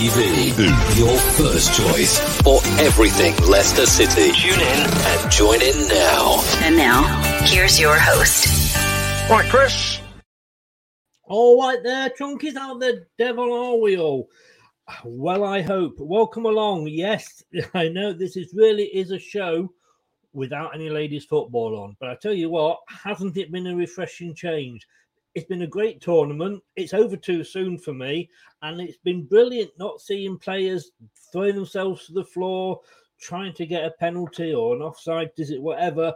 TV. Your first choice for everything Leicester City. Tune in and join in now. And now, here's your host. Right, Chris. All right, there, chunkies. How the devil are we all? Well, I hope. Welcome along. Yes, I know this is really is a show without any ladies football on, but I tell you what, hasn't it been a refreshing change? It's been a great tournament. It's over too soon for me, and it's been brilliant not seeing players throwing themselves to the floor, trying to get a penalty or an offside does it whatever.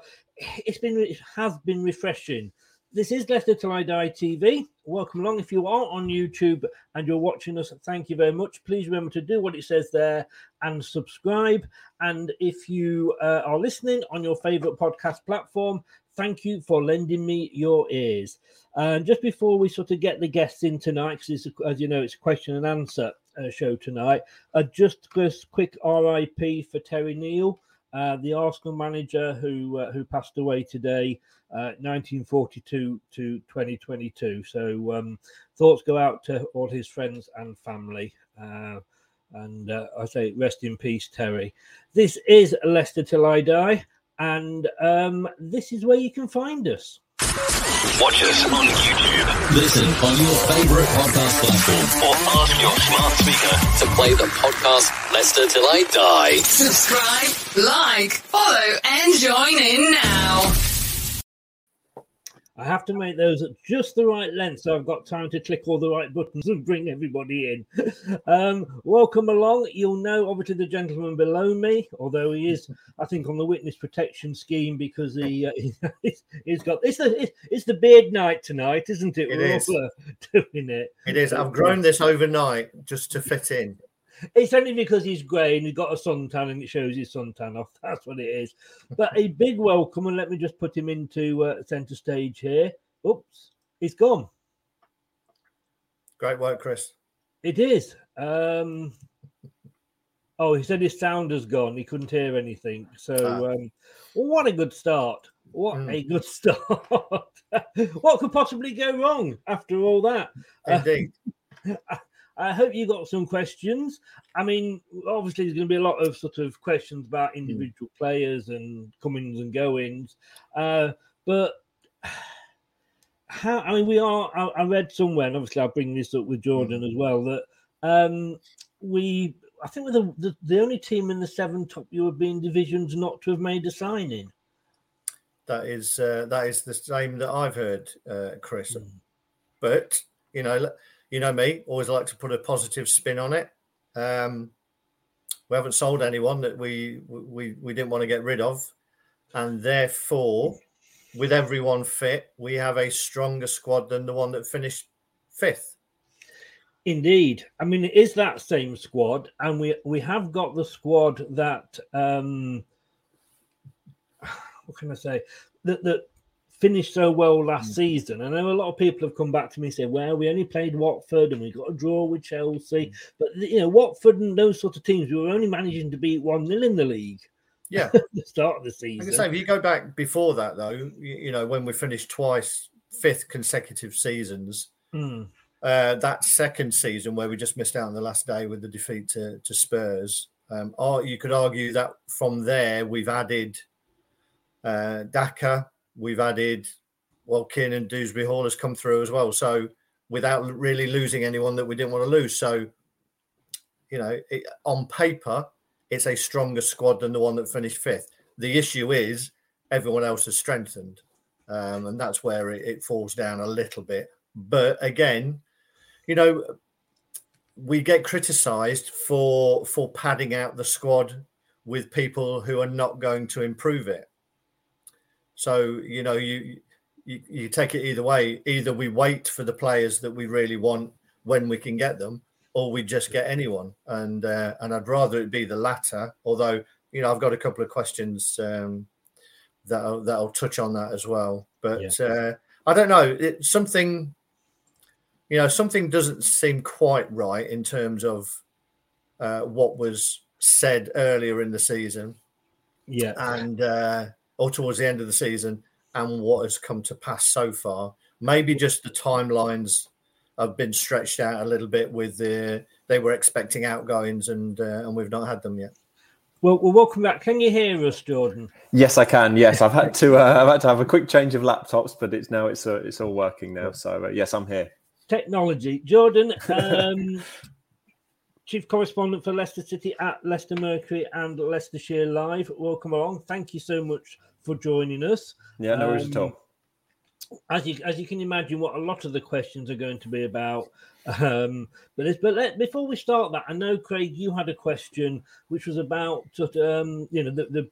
It's been it has been refreshing. This is Leicester Till I Die TV. Welcome along. If you are on YouTube and you're watching us, thank you very much. Please remember to do what it says there and subscribe. And if you uh, are listening on your favorite podcast platform, thank you for lending me your ears. And just before we sort of get the guests in tonight, because as you know, it's a question and answer uh, show tonight, uh, just a quick RIP for Terry Neill. Uh, the Arsenal manager who uh, who passed away today, uh, 1942 to 2022. So um, thoughts go out to all his friends and family. Uh, and uh, I say rest in peace, Terry. This is Leicester Till I Die, and um, this is where you can find us. Watch us on YouTube. Listen on your favorite podcast platform or ask your smart speaker to play the podcast Leicester Till I Die. Subscribe, like, follow, and join in now. I have to make those at just the right length so I've got time to click all the right buttons and bring everybody in. Um, welcome along. You'll know, obviously, the gentleman below me, although he is, I think, on the witness protection scheme because he, uh, he's got it's the it's the beard night tonight, isn't it? It We're is. doing it. It is. I've grown this overnight just to fit in. It's only because he's grey and he's got a suntan and it shows his suntan off. That's what it is. But a big welcome, and let me just put him into uh, centre stage here. Oops, he's gone. Great work, Chris. It is. Um, oh, he said his sound has gone. He couldn't hear anything. So, Ah. um, well, what a good start. What Mm. a good start. what could possibly go wrong after all that? Uh, Indeed. I hope you got some questions. I mean, obviously, there's going to be a lot of sort of questions about individual players and comings and goings. Uh, but how, I mean, we are, I, I read somewhere, and obviously, I'll bring this up with Jordan as well, that um, we, I think we're the, the, the only team in the seven top European divisions not to have made a signing. That is uh, that is the same that I've heard, uh, Chris. But you know, you know me, always like to put a positive spin on it. Um, we haven't sold anyone that we we we didn't want to get rid of, and therefore, with everyone fit, we have a stronger squad than the one that finished fifth. Indeed. I mean, it is that same squad, and we we have got the squad that um what can I say that that finished so well last season. I know a lot of people have come back to me and said, "Well, we only played Watford and we got a draw with Chelsea," but you know, Watford and those sort of teams, we were only managing to beat one 0 in the league. Yeah. the start of the Like season. I say, if you go back before that, though, you, you know, when we finished twice, fifth consecutive seasons, Hmm. uh, that second season where we just missed out on the last day with the defeat to, to Spurs, um, or you could argue that from there we've added uh, Daka, we've added, well, Kin and Dewsbury Hall has come through as well. So without really losing anyone that we didn't want to lose. So, you know, it, on paper, it's a stronger squad than the one that finished fifth. The issue is everyone else has strengthened. Um, and that's where it, it falls down a little bit. But again, you know, we get criticised for for padding out the squad with people who are not going to improve it. So you know, you you, you take it either way. Either we wait for the players that we really want when we can get them, or we just get anyone. And uh, and I'd rather it be the latter. Although you know, I've got a couple of questions um, that I'll, that I'll touch on that as well. But uh, I don't know. It, something you know, something doesn't seem quite right in terms of uh, what was said earlier in the season, Yeah. and uh, or towards the end of the season, and what has come to pass so far. Maybe just the timelines have been stretched out a little bit. With the they were expecting outgoings, and uh, and we've not had them yet. Well, well, welcome back. Can you hear us, Jordan? Yes, I can. Yes, I've had to. Uh, I've had to have a quick change of laptops, but it's now it's uh, it's all working now. So uh, yes, I'm here. technology. Jordan, um, chief correspondent for Leicester City at Leicester Mercury and Leicestershire Live. Welcome along. Thank you so much for joining us. Yeah, no worries at all. Um, As you as you can imagine, what a lot of the questions are going to be about. Um, but it's, but let, before we start that, I know Craig, you had a question which was about sort um, you know the the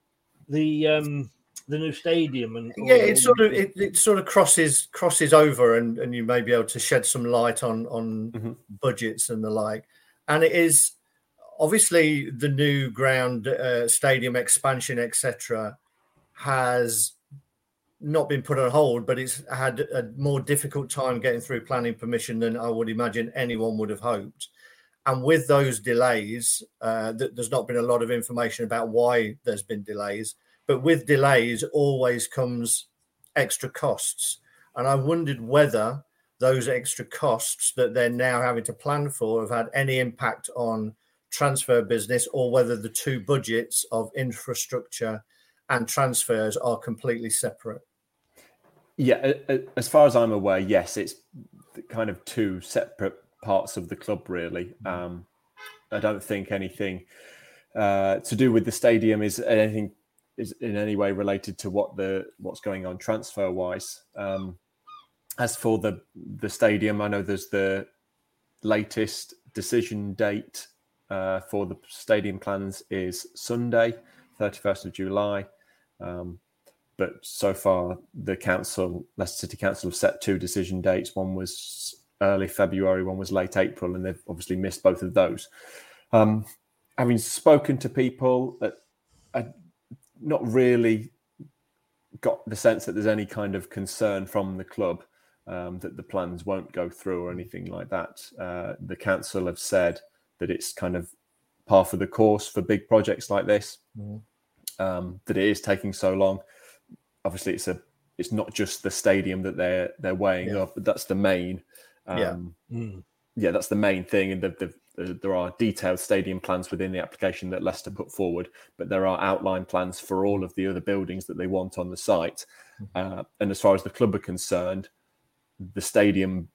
the um, the new stadium and Yeah, it sort of it, it sort of crosses crosses over, and and you may be able to shed some light on on budgets and the like. And it is obviously the new ground, uh, stadium expansion, etc., has not been put on hold, but it's had a more difficult time getting through planning permission than I would imagine anyone would have hoped. And with those delays, uh, th- there's not been a lot of information about why there's been delays. But with delays, always comes extra costs. And I wondered whether those extra costs that they're now having to plan for have had any impact on transfer business or whether the two budgets of infrastructure and transfers are completely separate. Yeah, as far as I'm aware, yes, it's kind of two separate parts of the club, really. Um, I don't think anything uh, to do with the stadium is anything is in any way related to what the what's going on transfer wise. Um, as for the the stadium, I know there's the latest decision date uh, for the stadium plans is Sunday, 31st of July. Um, but so far, the council, Leicester City Council, have set two decision dates. One was early February, one was late April, and they've obviously missed both of those. Um, having spoken to people, that I not really got the sense that there's any kind of concern from the club um, that the plans won't go through or anything like that. Uh, the council have said that it's kind of par for the course for big projects like this. Mm. Um, that it is taking so long. Obviously, it's a it's not just the stadium that they're they're weighing yeah. up, but that's the main. Um, yeah. Mm. yeah, that's the main thing, and the, the there are detailed stadium plans within the application that Leicester put forward, but there are outline plans for all of the other buildings that they want on the site. Mm-hmm. Uh, and as far as the club are concerned, the stadium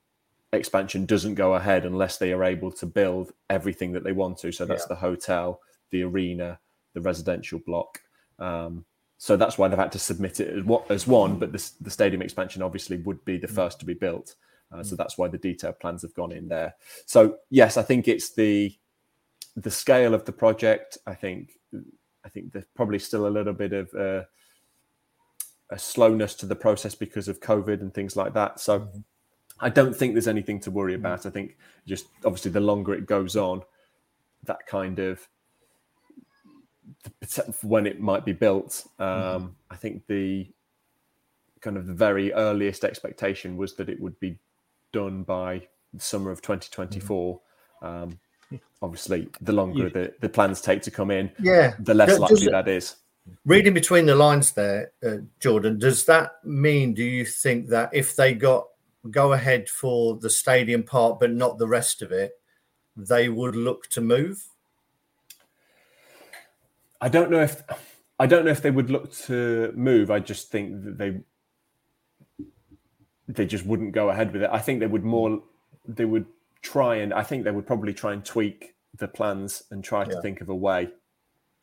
expansion doesn't go ahead unless they are able to build everything that they want to. So that's yeah. the hotel, the arena, the residential block. Um, so that's why they've had to submit it as one, but the, the stadium expansion obviously would be the mm. first to be built. Uh, so that's why the detailed plans have gone in there. So yes, I think it's the the scale of the project. I think I think there's probably still a little bit of uh, a slowness to the process because of COVID and things like that. So mm-hmm. I don't think there's anything to worry about. I think just obviously the longer it goes on, that kind of when it might be built. Um, mm-hmm. I think the kind of the very earliest expectation was that it would be done by the summer of 2024. Um, obviously, the longer yeah. the, the plans take to come in, yeah, the less does, likely that is. Reading between the lines there, uh, Jordan, does that mean, do you think that if they got go ahead for the stadium part but not the rest of it, they would look to move? I don't know if I don't know if they would look to move. I just think that they they just wouldn't go ahead with it. I think they would more they would try and I think they would probably try and tweak the plans and try yeah. to think of a way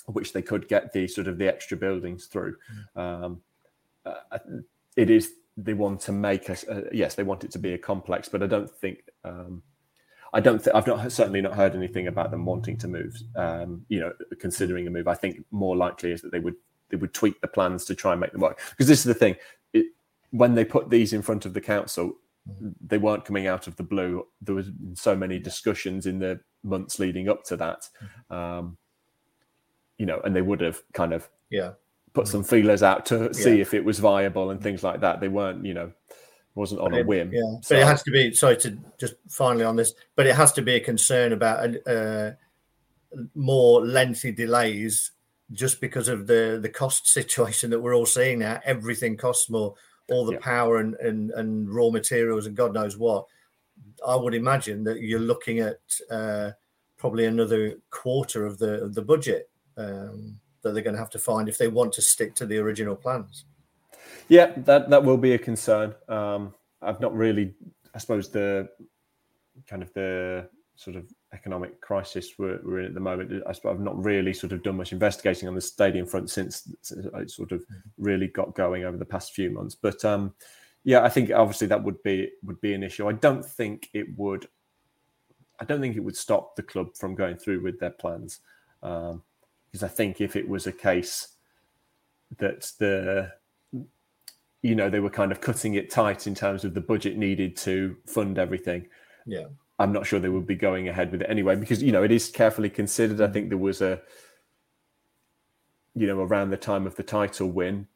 which they could get the sort of the extra buildings through. Mm. Um, uh, it is they want to make us uh, yes they want it to be a complex, but I don't think um, I don't think I've not certainly not heard anything about them wanting to move. Um, you know, considering a move, I think more likely is that they would they would tweak the plans to try and make them work. Because this is the thing: when they put these in front of the council, they weren't coming out of the blue. There was so many discussions in the months leading up to that, um, you know, and they would have kind of yeah put some feelers out to see yeah. if it was viable and things like that. They weren't, you know, wasn't on a whim. Yeah, so, but it has to be. Sorry to just finally on this, but it has to be a concern about uh, more lengthy delays just because of the the cost situation that we're all seeing now. Everything costs more all the yeah. power and, and, and raw materials and God knows what, I would imagine that you're looking at uh, probably another quarter of the of the budget um, that they're going to have to find if they want to stick to the original plans. Yeah, that that will be a concern. Um, I've not really, I suppose the kind of the sort of economic crisis we're, we're, in at the moment. I suppose I've not really sort of done much investigating on the stadium front since, it sort of really got going over the past few months. But um, yeah, I think obviously that would be would be an issue. I don't think it would. I don't think it would stop the club from going through with their plans, um, because I think if it was a case that the you know they were kind of cutting it tight in terms of the budget needed to fund everything. Yeah I'm not sure they would be going ahead with it anyway because you know it is carefully considered. I mm. think there was a, you know, around the time of the title win,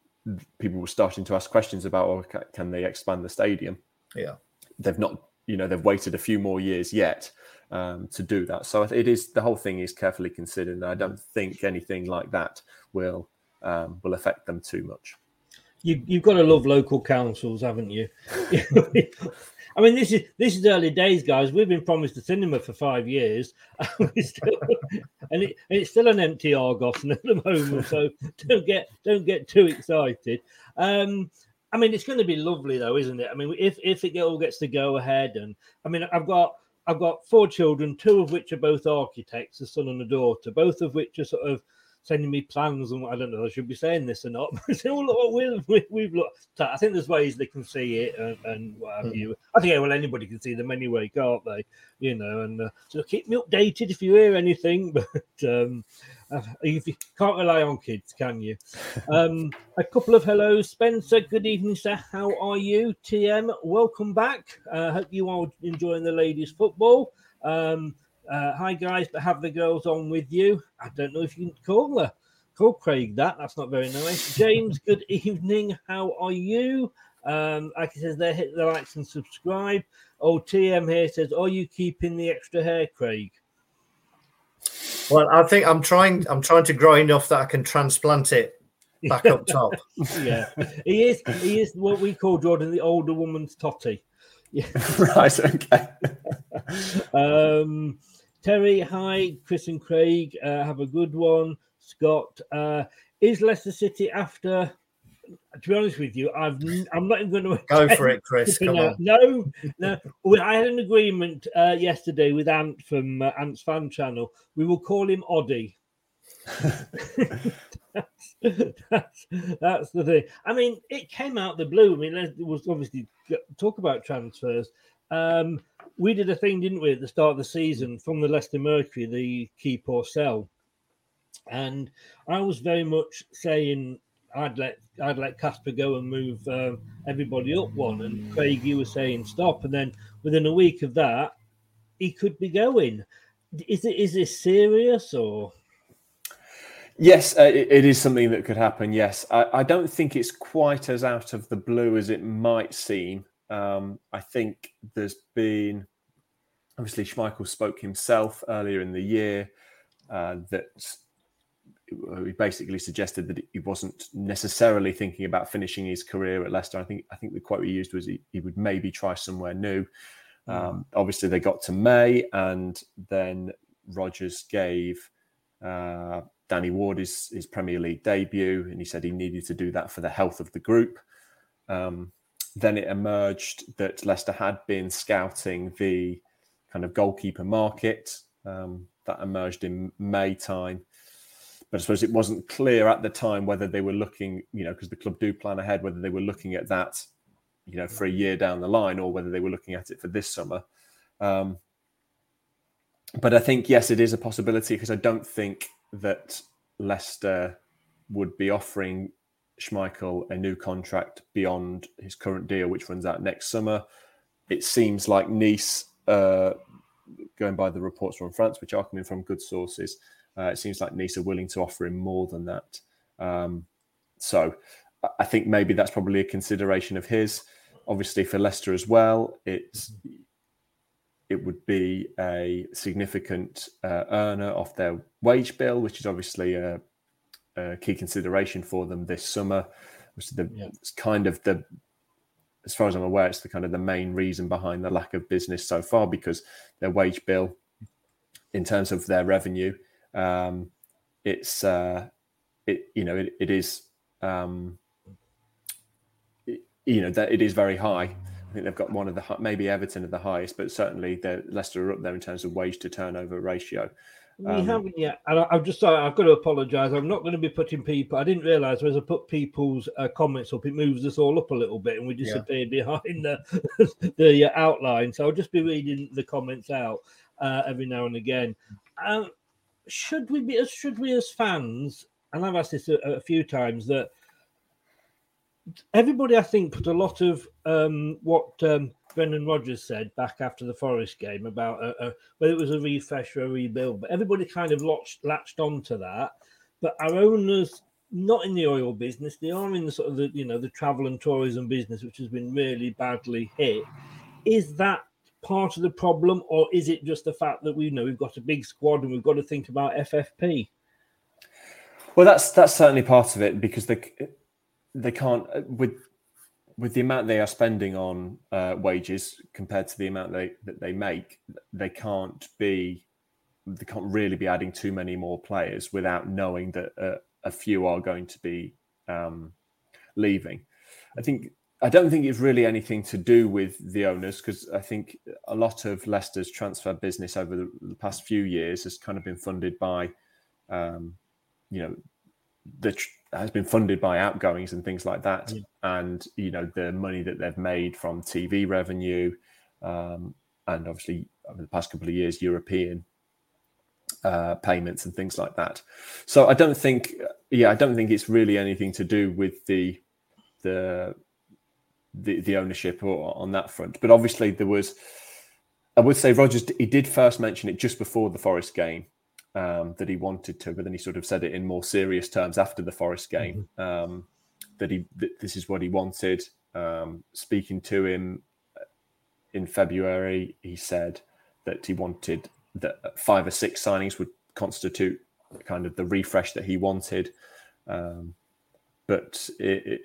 people were starting to ask questions about, oh, can they expand the stadium? Yeah, they've not, you know, they've waited a few more years yet um, to do that. So it is the whole thing is carefully considered, I don't think anything like that will um, will affect them too much. You, you've got to love local councils, haven't you? I mean, this is this is early days, guys. We've been promised a cinema for five years, still, and, it, and, it's still an empty Argos at the moment. So don't get don't get too excited. Um, I mean, it's going to be lovely, though, isn't it? I mean, if if it all gets to go ahead, and I mean, I've got I've got four children, two of which are both architects, a son and a daughter, both of which are sort of sending me plans and I don't know. I should be saying this or not. oh, look what we, we've looked. At. I think there's ways they can see it and, and what have mm. you. I think yeah, well anybody can see them anyway, can't they? You know, and uh, so keep me updated if you hear anything. But um, you can't rely on kids, can you? Um, a couple of hellos, Spencer. Good evening, sir. How are you? TM, welcome back. Uh, hope you are enjoying the ladies' football. Um, uh, hi guys, but have the girls on with you. I don't know if you can call her. Call Craig that. That's not very nice. James, good evening. How are you? Um, like I says, there, hit the likes and subscribe. Oh, TM here says, Are you keeping the extra hair, Craig? Well, I think I'm trying. I'm trying to grow enough that I can transplant it back up top. yeah, he is. He is what we call Jordan the older woman's totty. Yeah. right. Okay. um, Terry, hi. Chris and Craig, uh, have a good one. Scott, uh, is Leicester City after? To be honest with you, I've I'm not even going to go for it, Chris. Come on. No, no. I had an agreement uh, yesterday with Ant from uh, Ant's fan channel. We will call him Oddy. that's, that's, that's the thing. I mean, it came out the blue. I mean, it was obviously talk about transfers. Um, we did a thing, didn't we, at the start of the season from the Leicester Mercury, the keep or sell, and I was very much saying I'd let I'd let Kasper go and move um, everybody up one, and Craig, you were saying stop, and then within a week of that, he could be going. Is it is this serious or? Yes, uh, it, it is something that could happen. Yes, I, I, don't think it's quite as out of the blue as it might seem. Um, I think there's been obviously Schmeichel spoke himself earlier in the year uh, that he basically suggested that he wasn't necessarily thinking about finishing his career at Leicester. I think I think the quote he used was he, he would maybe try somewhere new. Hmm. Um, obviously, they got to May, and then Rodgers gave uh, Danny Ward his, his Premier League debut, and he said he needed to do that for the health of the group. Um, then it emerged that Leicester had been scouting the kind of goalkeeper market. Um, that emerged in May time. But I suppose it wasn't clear at the time whether they were looking, you know, because the club do plan ahead, whether they were looking at that, you know, for a year down the line or whether they were looking at it for this summer. Um, but I think, yes, it is a possibility because I don't think that Leicester would be offering Schmeichel a new contract beyond his current deal, which runs out next summer. It seems like Nice, uh, going by the reports from France, which are coming from good sources, uh, it seems like Nice are willing to offer him more than that. Um, so I think maybe that's probably a consideration of his. Obviously, for Leicester as well, it's it would be a significant uh, earner off their wage bill, which is obviously a a key consideration for them this summer. Which the, yeah. It's kind of the, as far as I'm aware, it's the kind of the main reason behind the lack of business so far because their wage bill, in terms of their revenue, um, it's uh, it you know it, it is um, it, you know that it is very high. I think they've got one of the maybe Everton are the highest, but certainly the Leicester are up there in terms of wage to turnover ratio. We um, haven't yet. And I, have just I've got to apologise. I'm not going to be putting people. I didn't realise as I put people's uh, comments up, it moves us all up a little bit, and we disappear yeah. behind the the uh, outline. So I'll just be reading the comments out uh, every now and again. Um, should we be? Should we as fans? And I've asked this a, a few times that everybody, I think, put a lot of um, what um, Brendan Rodgers said back after the Forest game about a, a, whether it was a refresh or a rebuild, but everybody kind of latched, latched onto that. But our owners, not in the oil business, they are in the sort of the you know the travel and tourism business, which has been really badly hit. Is that part of the problem, or is it just the fact that we you know we've got a big squad and we've got to think about FFP? Well, that's that's certainly part of it because they they can't with with the amount they are spending on uh, wages compared to the amount they that they make, they can't be they can't really be adding too many more players without knowing that uh, a few are going to be um, leaving. I think I don't think it's really anything to do with the owners because I think a lot of Leicester's transfer business over the, the, past few years has kind of been funded by um, you know, the has been funded by outgoings and things like that, yeah. and you know the money that they've made from TV revenue, um, and obviously over the past couple of years European uh, payments and things like that. So I don't think, yeah, I don't think it's really anything to do with the the the, the ownership or on that front. But obviously there was, I would say, Rodgers, he did first mention it just before the Forest game um, that he wanted to, but then he sort of said it in more serious terms after the Forest game mm-hmm. um, that he that this is what he wanted. Um, speaking to him uh, in February, he said that he wanted that five or six signings would constitute kind of the refresh that he wanted. Um, but it, it,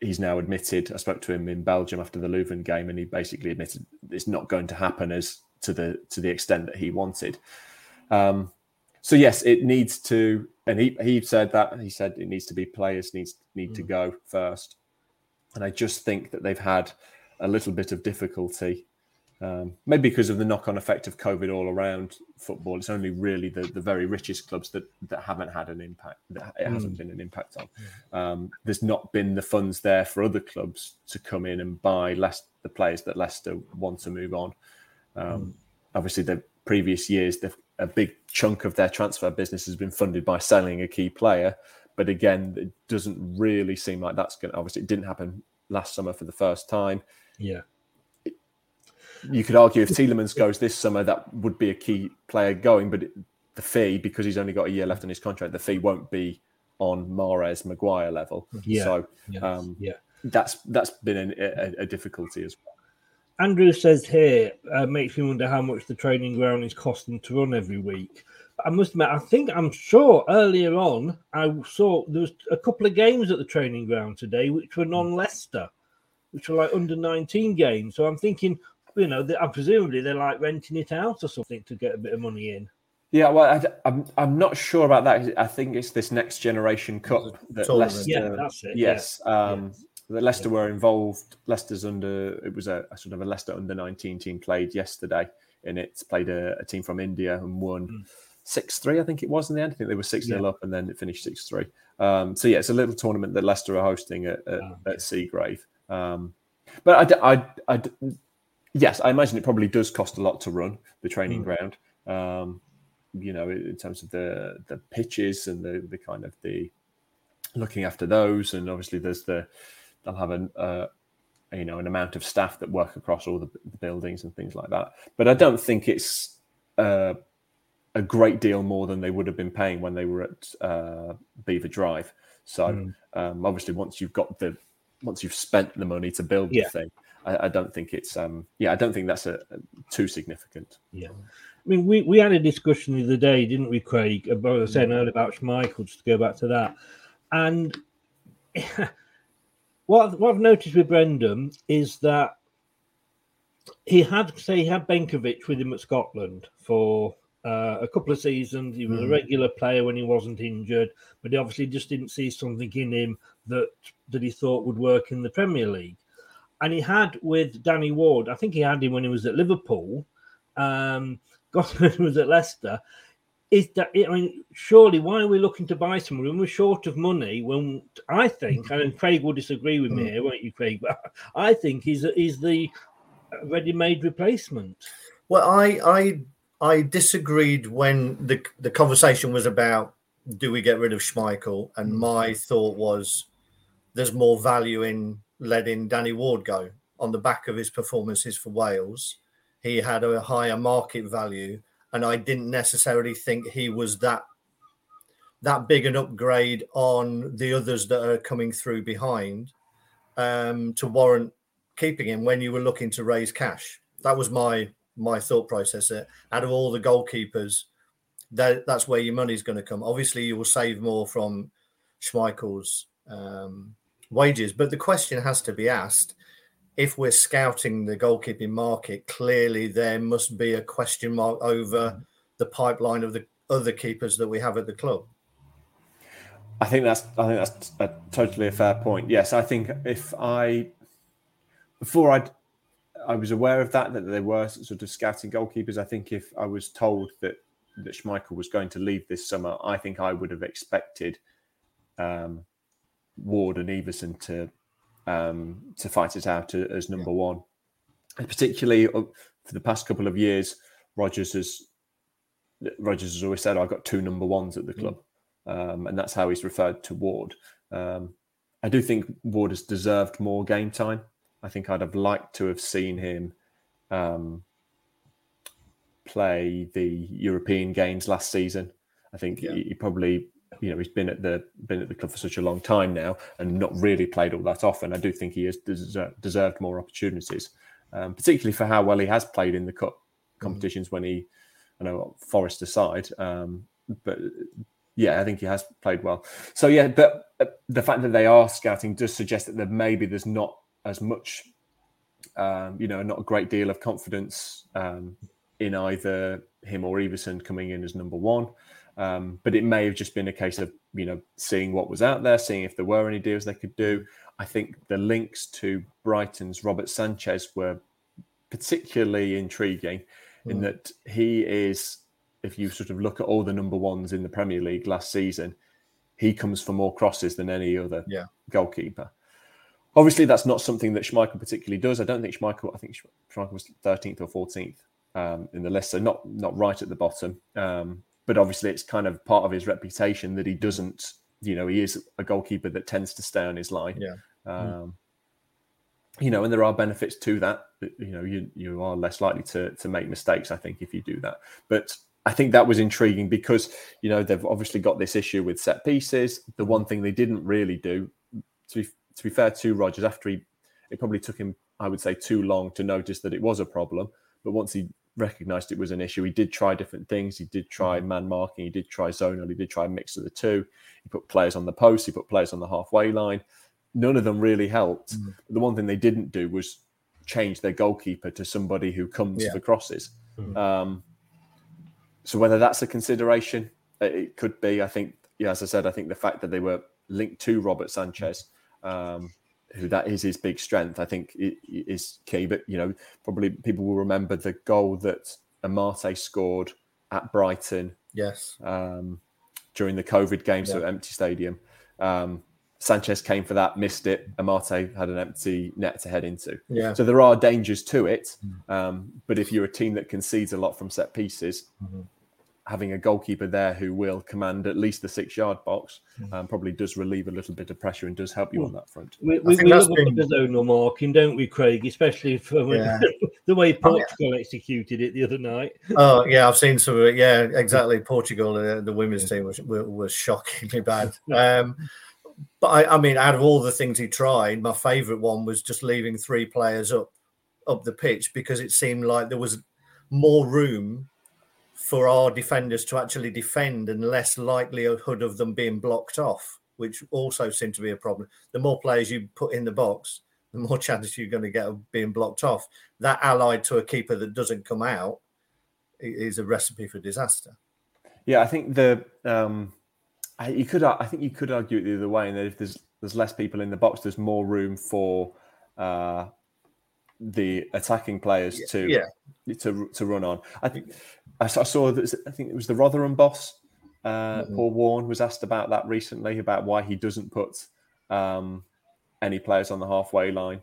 he's now admitted. I spoke to him in Belgium after the Leuven game, and he basically admitted it's not going to happen as to the to the extent that he wanted. Um, so yes, it needs to, and he he said that he said it needs to be players needs need mm. to go first, and I just think that they've had a little bit of difficulty. Um, maybe because of the knock-on effect of COVID all around football, it's only really the, the very richest clubs that, that haven't had an impact. That it hasn't mm. been an impact on. Um, there's not been the funds there for other clubs to come in and buy less the players that Leicester want to move on. Um, mm. Obviously, the previous years, a big chunk of their transfer business has been funded by selling a key player. But again, it doesn't really seem like that's going to, obviously, it didn't happen last summer for the first time. Yeah. You could argue if Tielemans goes this summer, that would be a key player going, but the fee, because he's only got a year left on his contract, the fee won't be on Mahrez Maguire level. Yeah. So yes. um, yeah. that's that's been a, a difficulty as well. Andrew says here uh, makes me wonder how much the training ground is costing to run every week. I must admit, I think I'm sure earlier on I saw there was a couple of games at the training ground today which were non-Leicester, which were like under 19 games. So I'm thinking, you know, that, presumably they're like renting it out or something to get a bit of money in. Yeah, well, I, am I'm, I'm not sure about that. I think it's this next generation cup that Leicester. Yeah, that's it. Yes, yeah. Um, yeah that Leicester were involved. Leicester's under it was a, a, sort of a Leicester under 19 team played yesterday in it. Played a, a team from India and won hmm. six mm. three, I think it was in the end. I think they were six 0 yeah. up and then it finished six three. Um, so yeah, it's a little tournament that Leicester are hosting at, at, oh, at Seagrave. Um, but I, I, I, yes, I imagine it probably does cost a lot to run the training mm. ground. Um, you know, in terms of the the pitches and the the kind of the looking after those, and obviously there's the they'll have an uh, you know an amount of staff that work across all the, the buildings and things like that. But I don't think it's uh, a great deal more than they would have been paying when they were at uh, Belvoir Drive. So mm. um, obviously, once you've got the once you've spent the money to build yeah. the thing, I, I, don't think it's um, yeah, I don't think that's a, a, too significant. Yeah. I mean, we, we had a discussion the other day, didn't we, Craig? About saying earlier about Schmeichel, just to go back to that. And what what I've noticed with Brendan is that he had say he had Benkovic with him at Scotland for uh, a couple of seasons. He was mm. a regular player when he wasn't injured, but he obviously just didn't see something in him that that he thought would work in the Premier League. And he had with Danny Ward, I think he had him when he was at Liverpool. Um, got when he was at Leicester, is that I mean, surely why are we looking to buy someone when we're short of money? When I think, and Craig will disagree with me mm. here, won't you, Craig? But I think he's is the ready-made replacement. Well, I I I disagreed when the the conversation was about do we get rid of Schmeichel, and mm. my thought was there's more value in letting Danny Ward go on the back of his performances for Wales. He had a higher market value and I didn't necessarily think he was that that big an upgrade on the others that are coming through behind um, to warrant keeping him when you were looking to raise cash. That was my my thought process. There. Out of all the goalkeepers, that that's where your money's going to come. Obviously, you will save more from Schmeichel's um, wages, but the question has to be asked: if we're scouting the goalkeeping market, clearly there must be a question mark over the pipeline of the other keepers that we have at the club. I think that's I think that's a totally a fair point. Yes, I think if I before I I was aware of that that there were sort of scouting goalkeepers. I think if I was told that that Schmeichel was going to leave this summer, I think I would have expected um, Ward and Iversen to um, to fight it out as number yeah. one. And particularly uh, for the past couple of years, Rodgers has Rodgers has always said, "I've got two number ones at the club," mm. um, and that's how he's referred to Ward. Um, I do think Ward has deserved more game time. I think I'd have liked to have seen him um, play the European games last season. I think yeah. he, he, probably, you know, he's been at the been at the club for such a long time now and not really played all that often. I do think he has deserved, deserved more opportunities, um, particularly for how well he has played in the cup mm. competitions mm. when he, I know, Forest aside, um, but yeah, I think he has played well. So yeah, but uh, the fact that they are scouting does suggest that there maybe there's not as much, um, you know, not a great deal of confidence um, in either him or Iversen coming in as number one. Um, but it may have just been a case of you know seeing what was out there, seeing if there were any deals they could do. I think the links to Brighton's Robert Sanchez were particularly intriguing mm. in hmm. that he is, if you sort of look at all the number ones in the Premier League last season, he comes for more crosses than any other yeah. goalkeeper. Obviously, that's not something that Schmeichel particularly does. I don't think Schmeichel. I think Schmeichel was 13th or 14th um, in the list, so not not right at the bottom. Um, but obviously, it's kind of part of his reputation that he doesn't. You know, he is a goalkeeper that tends to stay on his line. Yeah. Um, you know, and there are benefits to that. You know, you you are less likely to to make mistakes. I think if you do that, but I think that was intriguing because you know they've obviously got this issue with set pieces. The one thing they didn't really do, to be to be fair to Rodgers, after he, it probably took him, I would say, too long to notice that it was a problem. But once he recognized it was an issue. He did try different things. He did try mm-hmm. man marking. He did try zonal. He did try a mix of the two. He put players on the post. He put players on the halfway line. None of them really helped. Mm. The one thing they didn't do was change their goalkeeper to somebody who comes yeah. for crosses. Mm. Um, so whether that's a consideration, it could be. I think, yeah, as I said, I think the fact that they were linked to Robert Sanchez um, who that is his big strength, I think is key. But you know, probably people will remember the goal that Amartey scored at Brighton. Yes. Um, during the COVID game, yeah. so empty stadium. Um, Sanchez came for that, missed it. Amartey had an empty net to head into. Yeah. So there are dangers to it. Mm. Um, but if you're a team that concedes a lot from set pieces, mm-hmm having a goalkeeper there who will command at least the six yard box hmm. um, probably does relieve a little bit of pressure and does help you on that front. We, we, we love been... the zonal marking, don't we, Craig? Especially for yeah. the way Portugal oh, yeah. executed it the other night. Oh yeah, I've seen some of it. Yeah, exactly. Portugal, uh, the women's team was, was shockingly bad. Um, but I, I mean, out of all the things he tried, my favourite one was just leaving three players up up the pitch because it seemed like there was more room for our defenders to actually defend and less likelihood of them being blocked off, which also seemed to be a problem. The more players you put in the box, the more chances you're going to get of being blocked off. That allied to a keeper that doesn't come out is a recipe for disaster. Yeah, I think the um, you could I think you could argue it the other way, and that if there's there's less people in the box, there's more room for uh, the attacking players to yeah. to to run on. I think I saw that I think it was the Rotherham boss, uh, mm-hmm. Paul Warne was asked about that recently about why he doesn't put um, any players on the halfway line,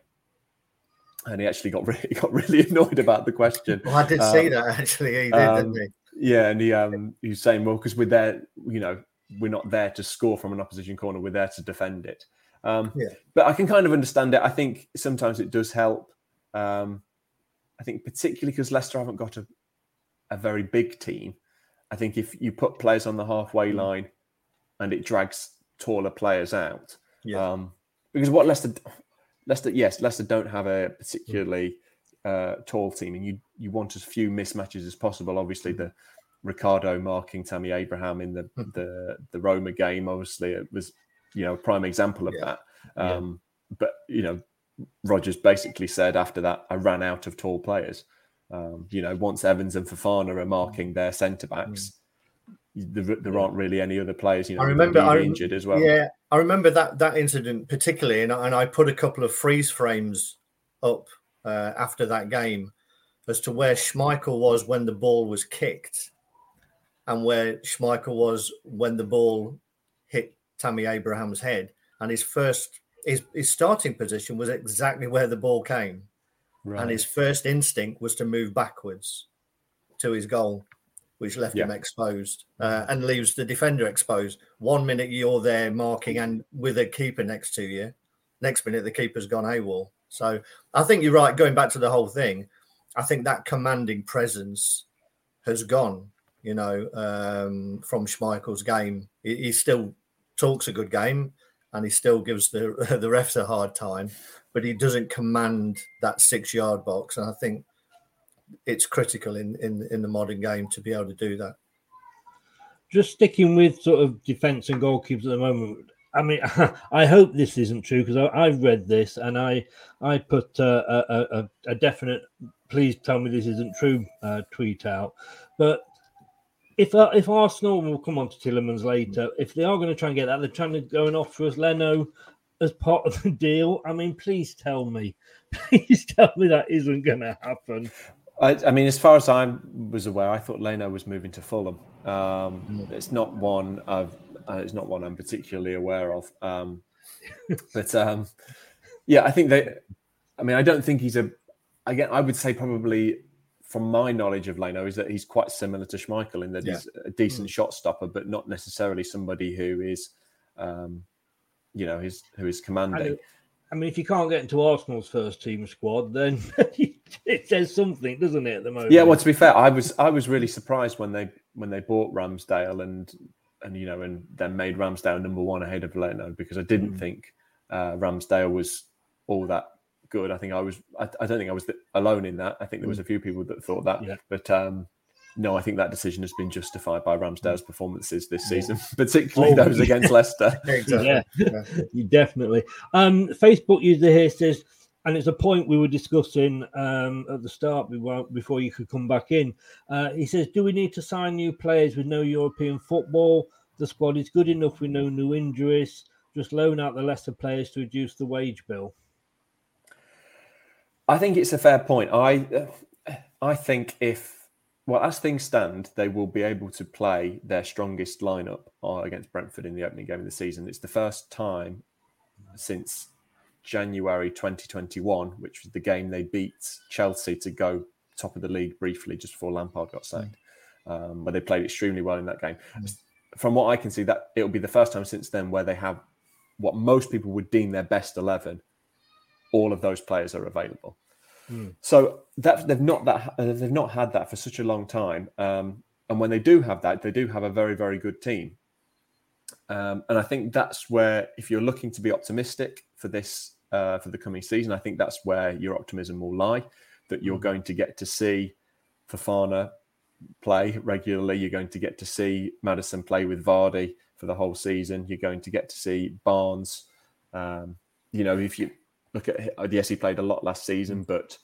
and he actually got really got really annoyed about the question. Well, I did um, see that actually. He did, um, didn't he? Yeah, and he um, he was saying, well, because we're there, you know, we're not there to score from an opposition corner. We're there to defend it. Um, yeah. But I can kind of understand it. I think sometimes it does help um, I think particularly because Leicester haven't got a, a very big team. I think if you put players on the halfway mm. line and it drags taller players out, yeah. Um, because what Leicester, Leicester, yes, Leicester don't have a particularly uh, tall team, and you you want as few mismatches as possible. Obviously, the Ricardo marking Tammy Abraham in the hmm. the the Roma game, obviously, it was you know a prime example of yeah. that. Um, yeah. But you know, Rodgers basically said after that, I ran out of tall players. Um, you know, once Evans and Fofana are marking their centre backs, mm. there, there, aren't really any other players. You know, I remember I, injured as well. Yeah, I remember that that incident particularly, and, and I put a couple of freeze frames up uh, after that game as to where Schmeichel was when the ball was kicked. and where Schmeichel was when the ball hit Tammy Abraham's head. And his first, his, his starting position was exactly where the ball came. Right. And his first instinct was to move backwards to his goal, which left yeah. him exposed uh, and leaves the defender exposed. One minute you're there marking and with a keeper next to you, next minute the keeper's gone AWOL. So I think you're right. Going back to the whole thing, I think that commanding presence has gone. You know, um, from Schmeichel's game, he, he, still talks a good game, and he still gives the the refs a hard time, but he doesn't command that six yard box. And I think it's critical in in in the modern game to be able to do that. Just sticking with sort of defense and goalkeepers at the moment, I mean, I hope this isn't true because I, have read this and I I put a, a, a, definite please tell me this isn't true uh, tweet out. But if uh, if Arsenal will come on to Tielemans later, if they are going to try and get that, they're trying to go and offer us Leno as part of the deal. I mean, please tell me, please tell me that isn't going to happen. I, I, mean, as far as I was aware, I thought Leno was moving to Fulham. Um, mm. It's not one I've uh, it's not one I'm particularly aware of. Um, but um, yeah, I think they. I mean, I don't think he's a. Again, I would say probably from my knowledge of Leno is that he's quite similar to Schmeichel in that yeah. he's a decent mm. shot stopper, but not necessarily somebody who is, um, you know, his who is commanding. I mean, if you can't get into Arsenal's first team squad, then it says something, doesn't it? At the moment. Yeah. Well, to be fair, I was I was really surprised when they when they bought Ramsdale and and you know, and then made Ramsdale number one ahead of Leno because I didn't mm. think uh, Ramsdale was all that good. I think I was. I, I, don't think I was alone in that. I think there was mm. a few people that thought that. Yeah. But um, no, I think that decision has been justified by Ramsdale's mm. performances this season, yeah. particularly oh, those against Leicester. Yeah, definitely. Um, Facebook user here says and it's a point we were discussing um, at the start before you could come back in. Uh, he says, "Do we need to sign new players with no European football? The squad is good enough with no new injuries. Just loan out the lesser players to reduce the wage bill." I think it's a fair point. I uh, I think if well, as things stand, they will be able to play their strongest lineup uh, against Brentford in the opening game of the season. It's the first time since January 2021, which was the game they beat Chelsea to go top of the league briefly just before Lampard got sacked. Mm. Um, but they played extremely well in that game. Mm. From what I can see, that it'll be the first time since then where they have what most people would deem their best eleven. All of those players are available. Mm. So that they've not that they've not had that for such a long time. Um, and when they do have that, they do have a very very good team. Um, and I think that's where, if you're looking to be optimistic for this uh, for the coming season. I think that's where your optimism will lie. That you're mm. going to get to see Fofana play regularly. You're going to get to see Maddison play with Vardy for the whole season. You're going to get to see Barnes. Um, you know, if you look at yes, he played a lot last season, mm. but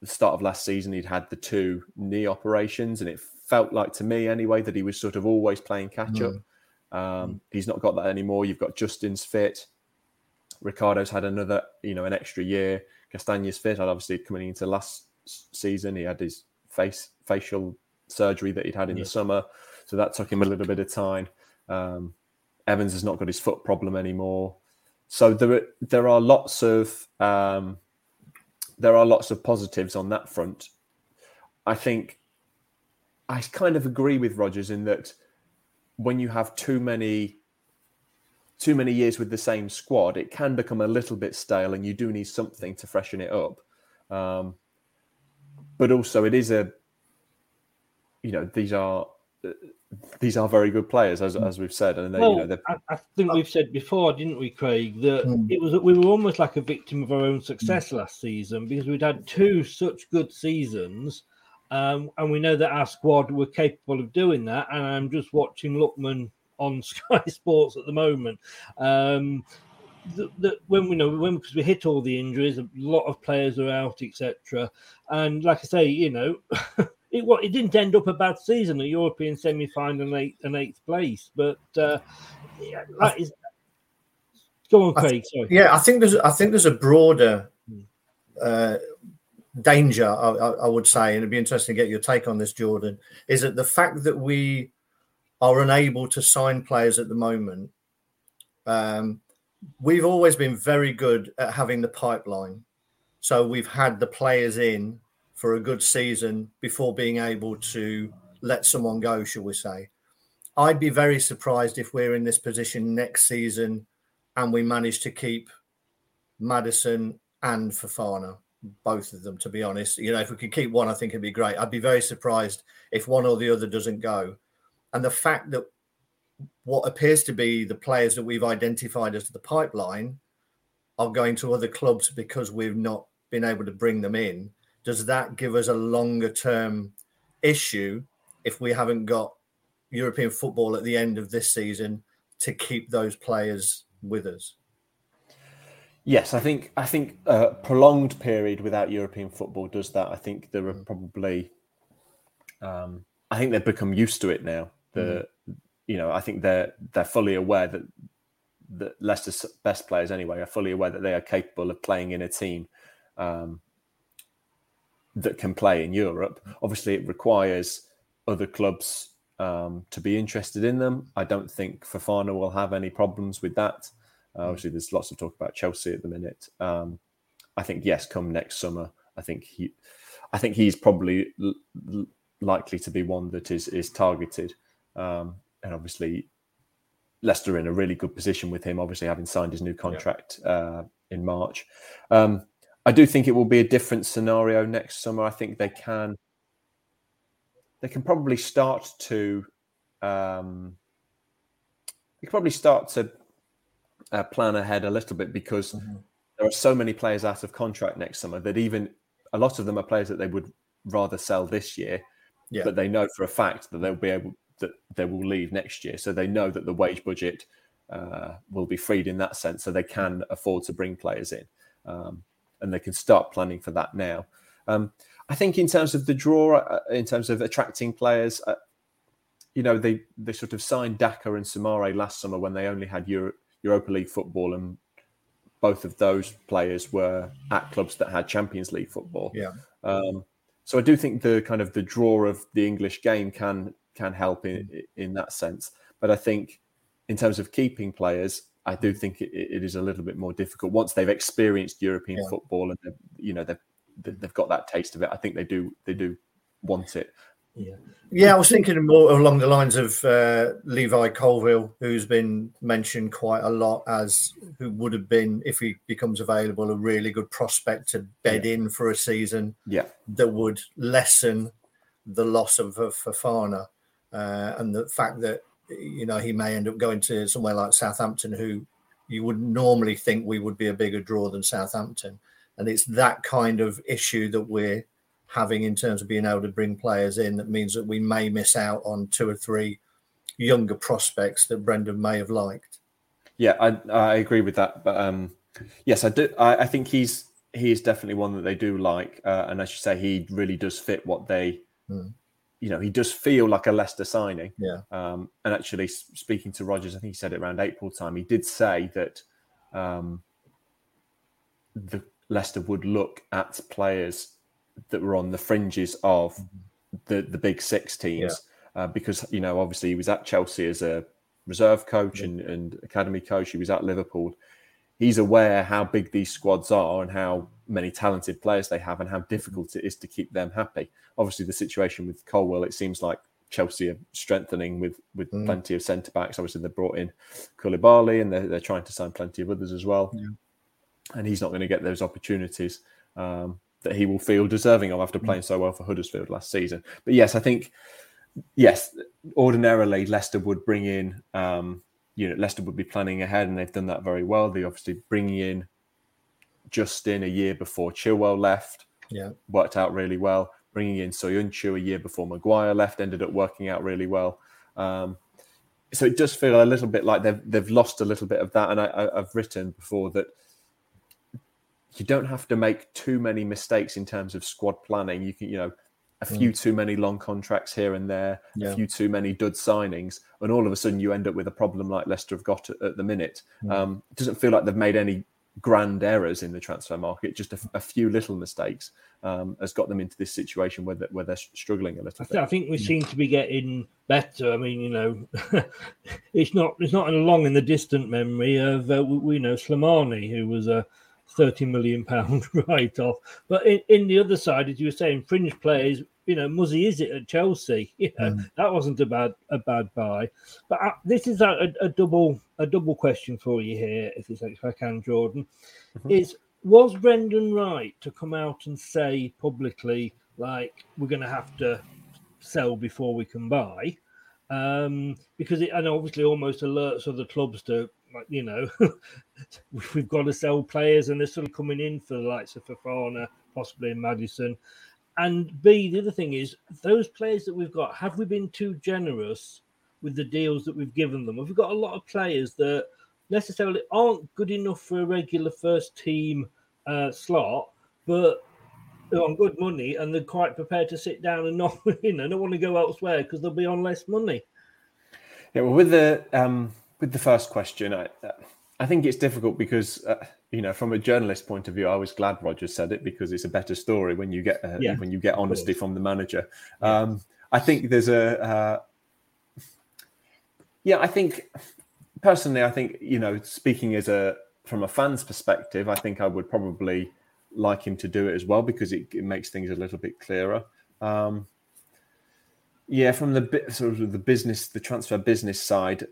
the start of last season he'd had the two knee operations, and it felt like to me anyway that he was sort of always playing catch up. Mm. Um, mm. He's not got that anymore. You've got Justin's fit. Ricardo's had another, you know, an extra year. Castagne's fit. And obviously coming into last season, he had his face facial surgery that he'd had in yeah. the summer, so that took him a little bit of time. Um, Evans has not got his foot problem anymore, so there there are lots of um, there are lots of positives on that front. I think I kind of agree with Rodgers in that when you have too many too many years with the same squad, it can become a little bit stale, and you do need something to freshen it up. Um, but also, it is a, you know, these are these are very good players, as, as we've said, and they, well, you know, I, I, think we've said before, didn't we, Craig, that mm. it was we were almost like a victim of our own success mm. last season because we'd had two such good seasons. Um, and we know that our squad were capable of doing that. And I'm just watching Lookman on Sky Sports at the moment. Um, that when we know when because we hit all the injuries, a lot of players are out, etc. And like I say, you know, it what it didn't end up a bad season, a European semi final and eighth and eighth place, but uh, yeah, that is. Go on, Craig. Sorry. Yeah, I think there's I think there's a broader hmm. uh, danger, I, I, would say, and it'd be interesting to get your take on this, Jordan, is that the fact that we are unable to sign players at the moment. Um, we've always been very good at having the pipeline. So we've had the players in for a good season before being able to let someone go, shall we say. I'd be very surprised if we're in this position next season and we manage to keep Maddison and Fofana, both of them, to be honest. You know, if we could keep one, I think it'd be great. I'd be very surprised if one or the other doesn't go. And the fact that what appears to be the players that we've identified as the pipeline are going to other clubs because we've not been able to bring them in does that give us a longer term issue if we haven't got European football at the end of this season to keep those players with us? Yes, I think I think a prolonged period without European football does that. I think there are mm. probably, um, I think they've become used to it now. The, mm. you know, I think they're they're fully aware that that Leicester's best players anyway are fully aware that they are capable of playing in a team um, that can play in Europe. Obviously, it requires other clubs um, to be interested in them. I don't think Fofana will have any problems with that. Uh, obviously, there's lots of talk about Chelsea at the minute. Um, I think yes, come next summer, I think he, I think he's probably l- likely to be one that is is targeted. Um, and obviously, Leicester in a really good position with him. Obviously, having signed his new contract yeah. uh, in March. Um, I do think it will be a different scenario next summer. I think they can they can probably start to um, they can probably start to uh, plan ahead a little bit because mm-hmm. there are so many players out of contract next summer that even a lot of them are players that they would rather sell this year, yeah. but they know for a fact that they'll be able that they will leave next year. So they know that the wage budget uh, will be freed in that sense, so they can afford to bring players in. Um, and they can start planning for that now. Um, I think in terms of the draw, uh, in terms of attracting players, uh, you know, they they sort of signed Daka and Soumaré last summer when they only had Euro- Europa League football, and both of those players were at clubs that had Champions League football. Yeah. Um, so I do think the kind of the draw of the English game can can help in mm. in that sense. But I think in terms of keeping players, I do think it, it is a little bit more difficult once they've experienced European yeah. football and you know they've they've got that taste of it. I think they do they do want it. Yeah, yeah. I was thinking more along the lines of uh, Levi Colwill, who's been mentioned quite a lot as who would have been if he becomes available a really good prospect to bed yeah. in for a season. Yeah, that would lessen the loss of, of Fofana uh, and the fact that you know, he may end up going to somewhere like Southampton, who you would normally think we would be a bigger draw than Southampton. And it's that kind of issue that we're having in terms of being able to bring players in that means that we may miss out on two or three younger prospects that Brendan may have liked. Yeah, I, I agree with that. But um, yes, I do. I, I think he's he is definitely one that they do like, uh, and as you say, he really does fit what they mm you know, he does feel like a Leicester signing. Yeah. Um, and actually, speaking to Rodgers, I think he said it around April time. He did say that um, the Leicester would look at players that were on the fringes of the the big six teams yeah. uh, because you know obviously he was at Chelsea as a reserve coach yeah. and, and academy coach. He was at Liverpool. He's aware how big these squads are and how many talented players they have and how difficult it is to keep them happy. Obviously, the situation with Colwill, it seems like Chelsea are strengthening with with mm. plenty of centre backs. Obviously, they brought in Koulibaly and they're, they're trying to sign plenty of others as well. Yeah. And he's not going to get those opportunities um, that he will feel deserving of after mm. playing mm. so well for Huddersfield last season. But yes, I think yes, ordinarily Leicester would bring in. Um, you know, Leicester would be planning ahead, and they've done that very well. They obviously bringing in Justin a year before Chilwell left. Yeah. Worked out really well. Bringing in Soyuncu a year before Maguire left ended up working out really well. Um, so it does feel a little bit like they've they've lost a little bit of that. And I, have written before that you don't have to make too many mistakes in terms of squad planning. You can, you know, a few mm. too many long contracts here and there, yeah. a few too many dud signings, and all of a sudden you end up with a problem like Leicester have got at, at the minute. Mm. Um, it doesn't feel like they've made any grand errors in the transfer market. Just a, a few little mistakes um, has got them into this situation where, they, where they're struggling a little I, bit. th- I think we seem to be getting better. I mean, you know, it's not it's not long in the distant memory of uh, we, we know Slimani, who was a thirty million pound write off. But in, in the other side, as you were saying, fringe players, you know, Muzzy is it at Chelsea? You know, that wasn't a bad a bad buy. But uh, this is a, a, double a double question for you here, if it's if I can, Jordan, is was Brendan right to come out and say publicly like we're going to have to sell before we can buy? Um, because it and obviously almost alerts other clubs to like you know we've got to sell players and they're sort of coming in for the likes of Fofana, possibly in Maddison. And B, the other thing is those players that we've got, have we been too generous with the deals that we've given them? Have we got a lot of players that necessarily aren't good enough for a regular first team uh, slot, but they're on good money and they're quite prepared to sit down and not, you know, don't want to go elsewhere because they'll be on less money. Yeah, well, with the um, with the first question, I I think it's difficult because uh, you know, from a journalist point of view, I was glad Rodgers said it because it's a better story when you get uh, Yeah, when you get honesty from the manager. Um, I think there's a uh, yeah. I think personally, I think you know, speaking as a from a fan's perspective, I think I would probably like him to do it as well because it, it makes things a little bit clearer. Um, yeah, from the bit sort of the business, the transfer business side,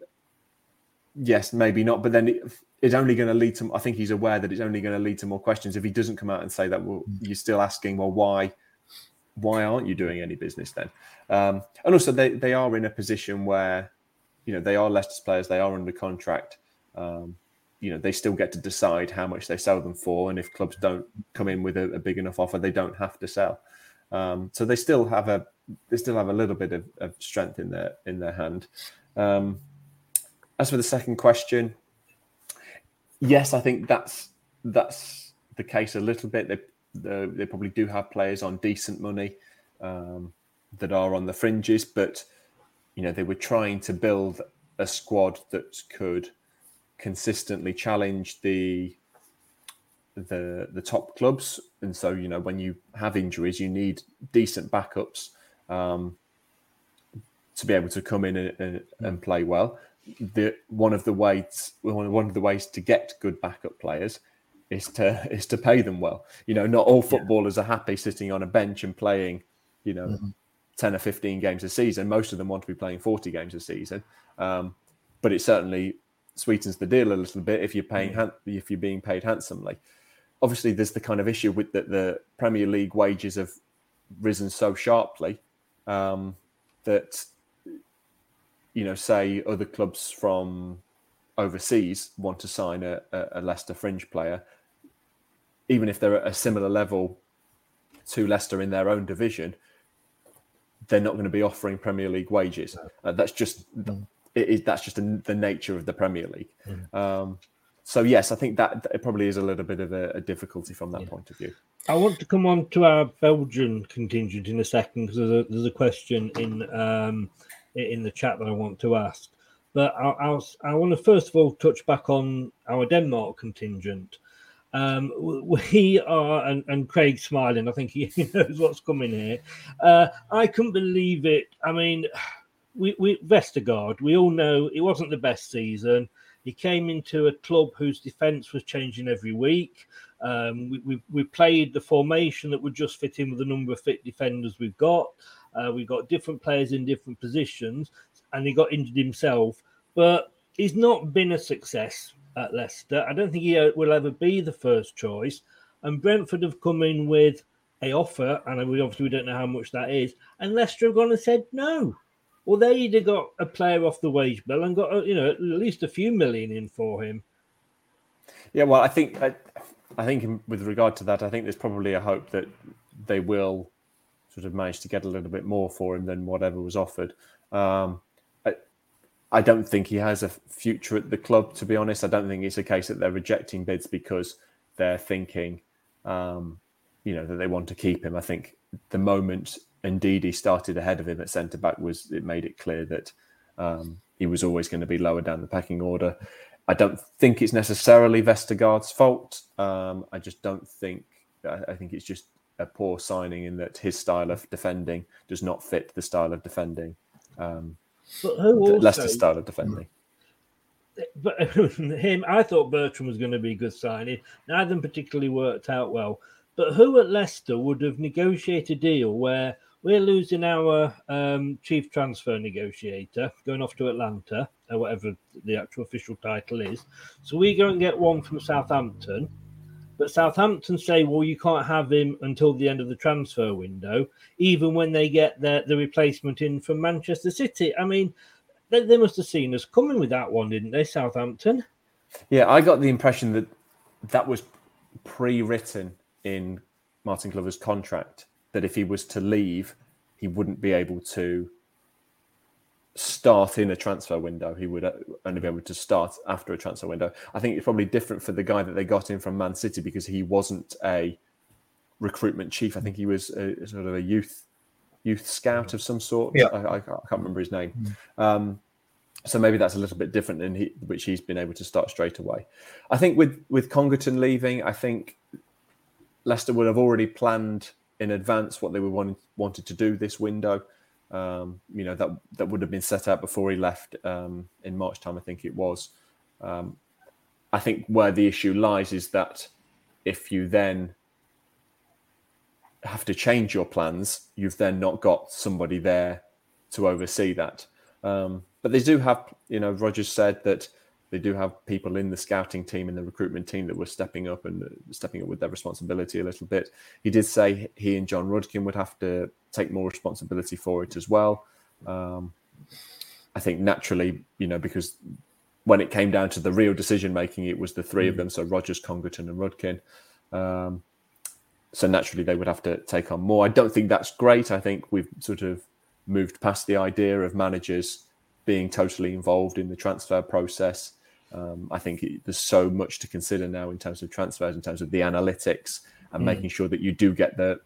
yes, maybe not. But then it, it's only going to lead to. I think he's aware that it's only going to lead to more questions if he doesn't come out and say that. Well, you're still asking, well, why, why aren't you doing any business then? Um, and also, they they are in a position where, you know, they are Leicester's players. They are under contract. Um, you know, they still get to decide how much they sell them for, and if clubs don't come in with a, a big enough offer, they don't have to sell. Um, so they still have a they still have a little bit of, of strength in their in their hand. Um, as for the second question, yes, I think that's that's the case a little bit. They they, probably do have players on decent money um, that are on the fringes, but you know they were trying to build a squad that could consistently challenge the the the top clubs, and so you know when you have injuries, you need decent backups um, to be able to come in and, and, and play well. The one of the ways one one of the ways to get good backup players is to is to pay them well. You know, not all footballers are happy sitting on a bench and playing, you know, Mhm. ten or fifteen games a season. Most of them want to be playing forty games a season. Um, but it certainly sweetens the deal a little bit if you're paying han- if you're being paid handsomely. Obviously, there's the kind of issue with that the Premier League wages have risen so sharply um, that you know, say other clubs from overseas want to sign a, a, a Leicester fringe player, even if they're at a similar level to Leicester in their own division, they're not going to be offering Premier League wages. Uh, that's just it is that's just a, the nature of the Premier League. Um, so yes, I think that, that it probably is a little bit of a, a difficulty from that point of view. I want to come on to our Belgian contingent in a second because there's a, there's a question in um, i- in the chat that I want to ask. But I'll, I'll, I want to first of all touch back on our Denmark contingent. Um, we are, and, and Craig smiling, I think he knows what's coming here. Uh, I couldn't believe it. I mean, we, we Vestergaard, we all know it wasn't the best season. He came into a club whose defence was changing every week. Um, we, we, we played the formation that would just fit in with the number of fit defenders we've got. Uh, we've got different players in different positions, and he got injured himself. But he's not been a success at Leicester. I don't think he uh, will ever be the first choice. And Brentford have come in with a offer, and we obviously we don't know how much that is. And Leicester have gone and said no. Well, they'd have got a player off the wage bill and got uh, you know at least a few million in for him. Yeah, well, I think I, I think with regard to that, I think there's probably a hope that they will sort of manage to get a little bit more for him than whatever was offered. Um, I, I don't think he has a future at the club. To be honest, I don't think it's a case that they're rejecting bids because they're thinking, um, you know, that they want to keep him. I think the moment Ndidi he started ahead of him at centre back was it made it clear that um, he was always going to be lower down the pecking order. I don't think it's necessarily Vestergaard's fault. Um, I just don't think. I think it's just a poor signing in that his style of defending does not fit the style of defending. Um, but who also, Leicester style of defending. But him, I thought Bertrand was going to be a good signing. Neither particularly worked out well. But who at Leicester would have negotiated a deal where we're losing our um, chief transfer negotiator, going off to Atlanta, or whatever the actual official title is. So we go and get one from Southampton. But Southampton say, well, you can't have him until the end of the transfer window, even when they get the, the replacement in from Manchester City. I mean, they, they must have seen us coming with that one, didn't they, Southampton? Yeah, I got the impression that that was pre written in Martyn Glover's contract that if he was to leave, he wouldn't be able to start in a transfer window. He would uh, only be able to start after a transfer window. I think it's probably different for the guy that they got in from Man City because he wasn't a recruitment chief. I think he was a, sort of a youth youth scout of some sort. Yeah. I, I can't remember his name. Um, so maybe that's a little bit different than he, which he's been able to start straight away. I think with with Congerton leaving, I think Leicester would have already planned in advance what they were wanting, wanted to do this window. Um, you know that that would have been set out before he left um, in March time, I think it was. Um, I think where the issue lies is that if you then have to change your plans, you've then not got somebody there to oversee that. Um, but they do have, you know, Rodgers said that they do have people in the scouting team and the recruitment team that were stepping up and stepping up with their responsibility a little bit. He did say he and Jon Rudkin would have to take more responsibility for it as well. Um, I think naturally, you know, because when it came down to the real decision making, it was the three mm. of them, so Rodgers, Congerton, and Rudkin. Um, so naturally, they would have to take on more. I don't think that's great. I think we've sort of moved past the idea of managers being totally involved in the transfer process. Um, I think it, there's so much to consider now in terms of transfers, in terms of the analytics, and mm. making sure that you do get the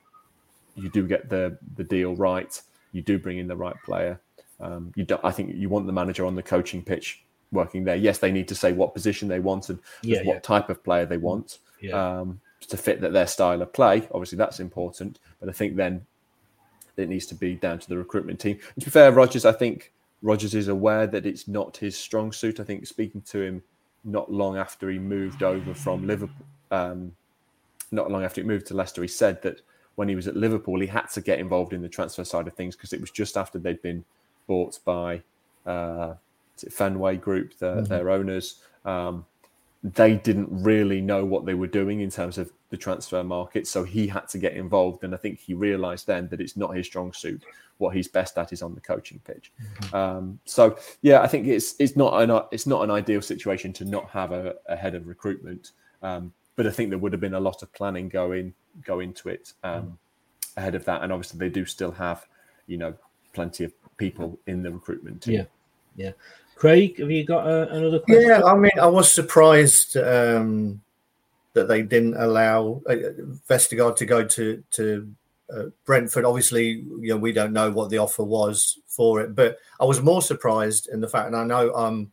you do get the the deal right. You do bring in the right player. Um, you do, I think you want the manager on the coaching pitch working there. Yes, they need to say what position they want and yeah, what yeah. type of player they want yeah. um, to fit that their style of play. Obviously, that's important. But I think then it needs to be down to the recruitment team. And to be fair, Rodgers, I think Rodgers is aware that it's not his strong suit. I think speaking to him not long after he moved over from Liverpool, um, not long after he moved to Leicester, he said that when he was at Liverpool, he had to get involved in the transfer side of things because it was just after they'd been bought by uh, Fenway Group, the, mm-hmm. their owners. Um, they didn't really know what they were doing in terms of the transfer market, so he had to get involved. And I think he realised then that it's not his strong suit. What he's best at is on the coaching pitch. Mm-hmm. Um, so yeah, I think it's it's not an it's not an ideal situation to not have a, a head of recruitment. Um, but I think there would have been a lot of planning going go into it um, mm. ahead of that, and obviously they do still have you know plenty of people in the recruitment team. Yeah, yeah. Craig, have you got uh, another question? Yeah, I mean, I was surprised um, that they didn't allow uh, Vestergaard to go to to uh, Brentford. Obviously, you know, we don't know what the offer was for it, but I was more surprised in the fact, and I know um,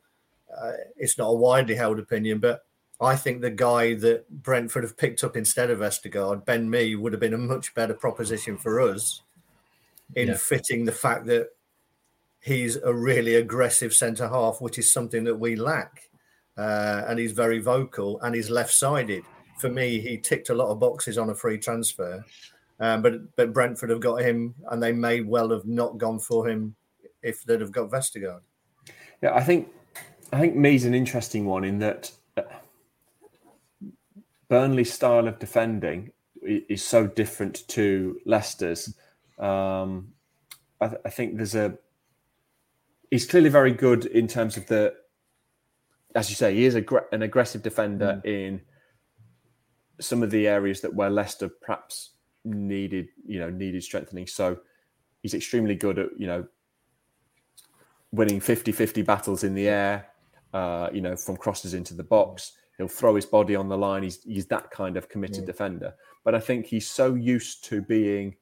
uh, it's not a widely held opinion, but I think the guy that Brentford have picked up instead of Vestergaard, Ben Mee, would have been a much better proposition for us in yeah. fitting the fact that he's a really aggressive centre half, which is something that we lack. Uh, and he's very vocal and he's left sided. For me, he ticked a lot of boxes on a free transfer. Um, but but Brentford have got him, and they may well have not gone for him if they'd have got Vestergaard. Yeah, I think I think Mee's an interesting one in that uh, Burnley's style of defending is so different to Leicester's. Um, I, th- I, think there's a he's clearly very good in terms of the, as you say, he is a, an aggressive defender mm. in some of the areas that where Leicester perhaps needed, you know, needed strengthening. So he's extremely good at, you know, winning 50-50 battles in the air, uh, you know, from crosses into the box. He'll throw his body on the line. He's he's that kind of committed defender. But I think he's so used to being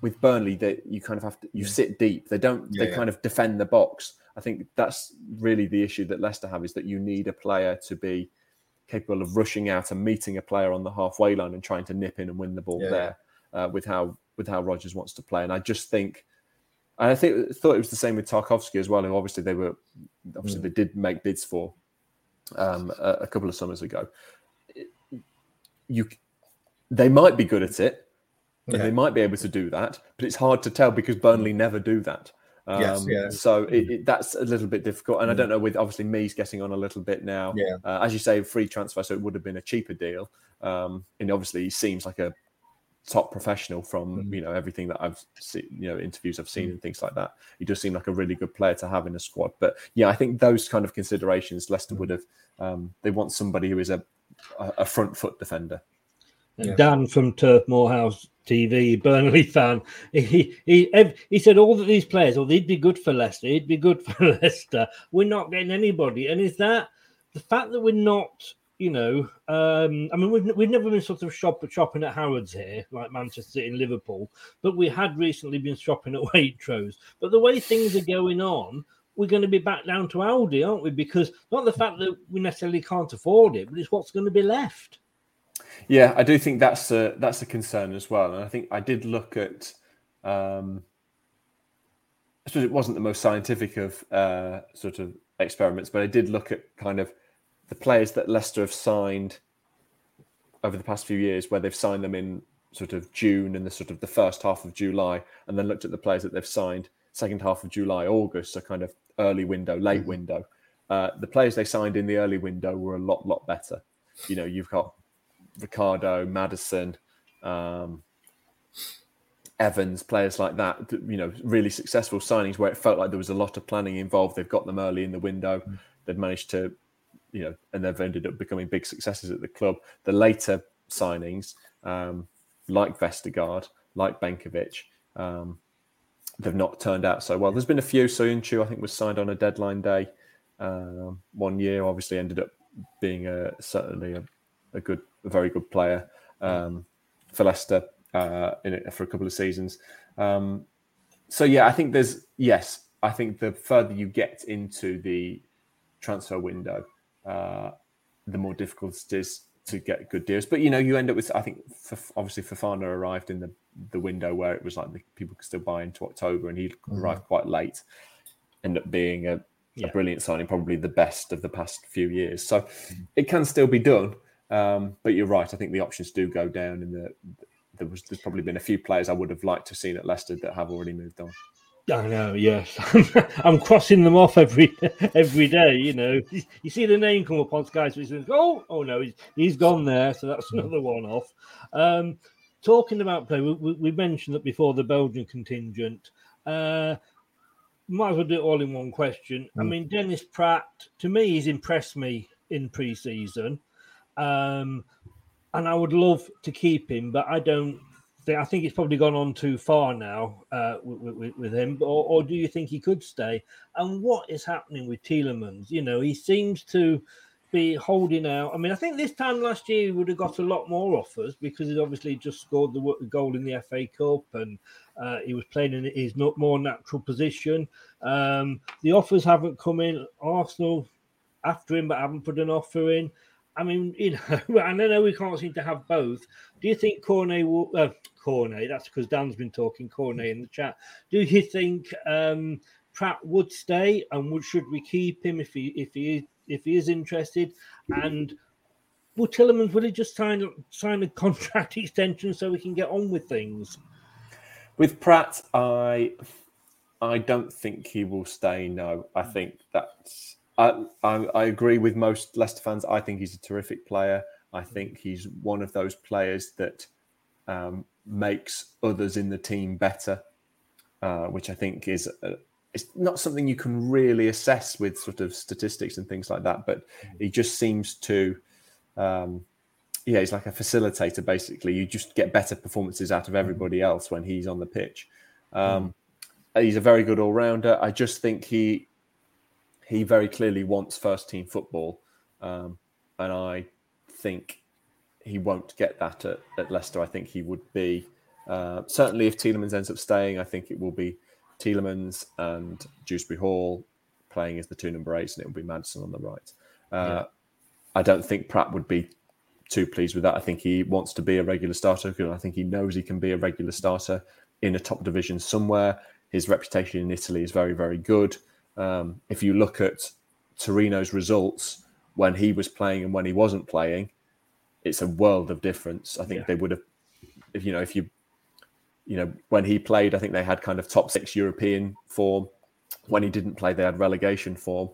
with Burnley that you kind of have to you sit deep. They don't. Yeah, they yeah. kind of defend the box. I think that's really the issue that Leicester have is that you need a player to be capable of rushing out and meeting a player on the halfway line and trying to nip in and win the ball Yeah. there uh, with how with how Rodgers wants to play. And I just think, and I think thought it was the same with Tarkowski as well. Who obviously they were obviously Mm. they did make bids for um, a, a couple of summers ago. You, they might be good at it, and they might be able to do that, but it's hard to tell because Burnley never do that. Um, Yes, yeah. So it, it, that's a little bit difficult, and I don't know. With obviously Mee's getting on a little bit now. Yeah. Uh, as you say, free transfer, so it would have been a cheaper deal. Um, and obviously, he seems like a top professional from Mm-hmm. you know everything that I've seen, you know, interviews I've seen and things like that. He does seem like a really good player to have in a squad. But yeah, I think those kind of considerations Leicester Mm-hmm. would have. Um, they want somebody who is a a a front foot defender. And Dan from Turf Moorhouse TV, Burnley fan, he he he said all of these players, oh, they'd be good for Leicester. He'd be good for Leicester. We're not getting anybody, and is that the fact that we're not? You know, um, I mean, we've we've never been sort of shop, shopping at Harrods here, like Manchester City and Liverpool, but we had recently been shopping at Waitrose. But the way things are going on, we're going to be back down to Aldi, aren't we? Because not the fact that we necessarily can't afford it, but it's what's going to be left. Yeah, I do think that's a that's a concern as well, and I think I did look at. Um, I suppose it wasn't the most scientific of uh, sort of experiments, but I did look at kind of the players that Leicester have signed over the past few years, where they've signed them in sort of June and the sort of the first half of July, and then looked at the players that they've signed second half of July, August, so kind of early window, late window. Uh, the players they signed in the early window were a lot, lot better. You know, you've got Ricardo, Maddison, um, Evans, players like that, you know, really successful signings where it felt like there was a lot of planning involved. They've got them early in the window. They've managed to, you know, and they've ended up becoming big successes at the club. The later signings, um, like Vestergaard, like Benkovic, um, they've not turned out so well. There's been a few. Soyuncu, I think, was signed on a deadline day um, one year. Obviously, ended up being a certainly a, a good, a very good player um, for Leicester uh, in it for a couple of seasons. Um, so yeah, I think there's yes, I think the further you get into the transfer window, uh, the more difficult it is to get good deals. But you know, you end up with I think f obviously Fofana arrived in the the window where it was like the, people could still buy into October, and he Mhm. arrived quite late. Ended up being a, a brilliant signing, probably the best of the past few years. So it can still be done. Um, but you're right. I think the options do go down, and the, there was there's probably been a few players I would have liked to have seen at Leicester that have already moved on. I know, yes. I'm crossing them off every every day. You know, you see the name come up on Sky, so oh, oh no, he's, he's gone there, so that's another one off. Um, talking about play, we, we, mentioned that before the Belgian contingent. Uh, might as well do it all in one question. I Mm. mean, Dennis Praet, to me, he's impressed me in pre-season, um, and I would love to keep him, but I don't think I think it's probably gone on too far now uh, with, with, with him. Or, or do you think he could stay? And what is happening with Tielemans? You know, he seems to be holding out. I mean, I think this time last year he would have got a lot more offers because he's obviously just scored the goal in the FA Cup and uh, he was playing in his more natural position. Um, the offers haven't come in. Arsenal after him, but haven't put an offer in. I mean, you know, and I know we can't seem to have both. Do you think Cornet will? Uh, Cornet, that's because Dan's been talking Cornet in the chat. Do you think um, Praet would stay, and would, should we keep him if he if he is if he is interested? And will Tillerman will he just sign sign a contract extension so we can get on with things? With Praet, I I don't think he will stay. No, I think that's. I, I, I agree with most Leicester fans. I think he's a terrific player. I think he's one of those players that um, makes others in the team better, uh, which I think is uh it's not something you can really assess with sort of statistics and things like that. But he just seems to, um, yeah, he's like a facilitator. Basically, you just get better performances out of everybody else when he's on the pitch. Um, He's a very good all rounder. I just think he he very clearly wants first team football, um, and I think he won't get that at, at Leicester. I think he would be uh, certainly if Tielemans ends up staying. I think it will be Tielemans and Dewsbury Hall playing as the two number eights, and it will be Maddison on the right. Uh, yeah. I don't think Praet would be too pleased with that. I think he wants to be a regular starter because I think he knows he can be a regular starter in a top division somewhere. His reputation in Italy is very, very good. Um, if you look at Torino's results when he was playing and when he wasn't playing, it's a world of difference. I think yeah. they would have, if you know, if you, you know, when he played, I think they had kind of top six European form. When he didn't play, they had relegation form.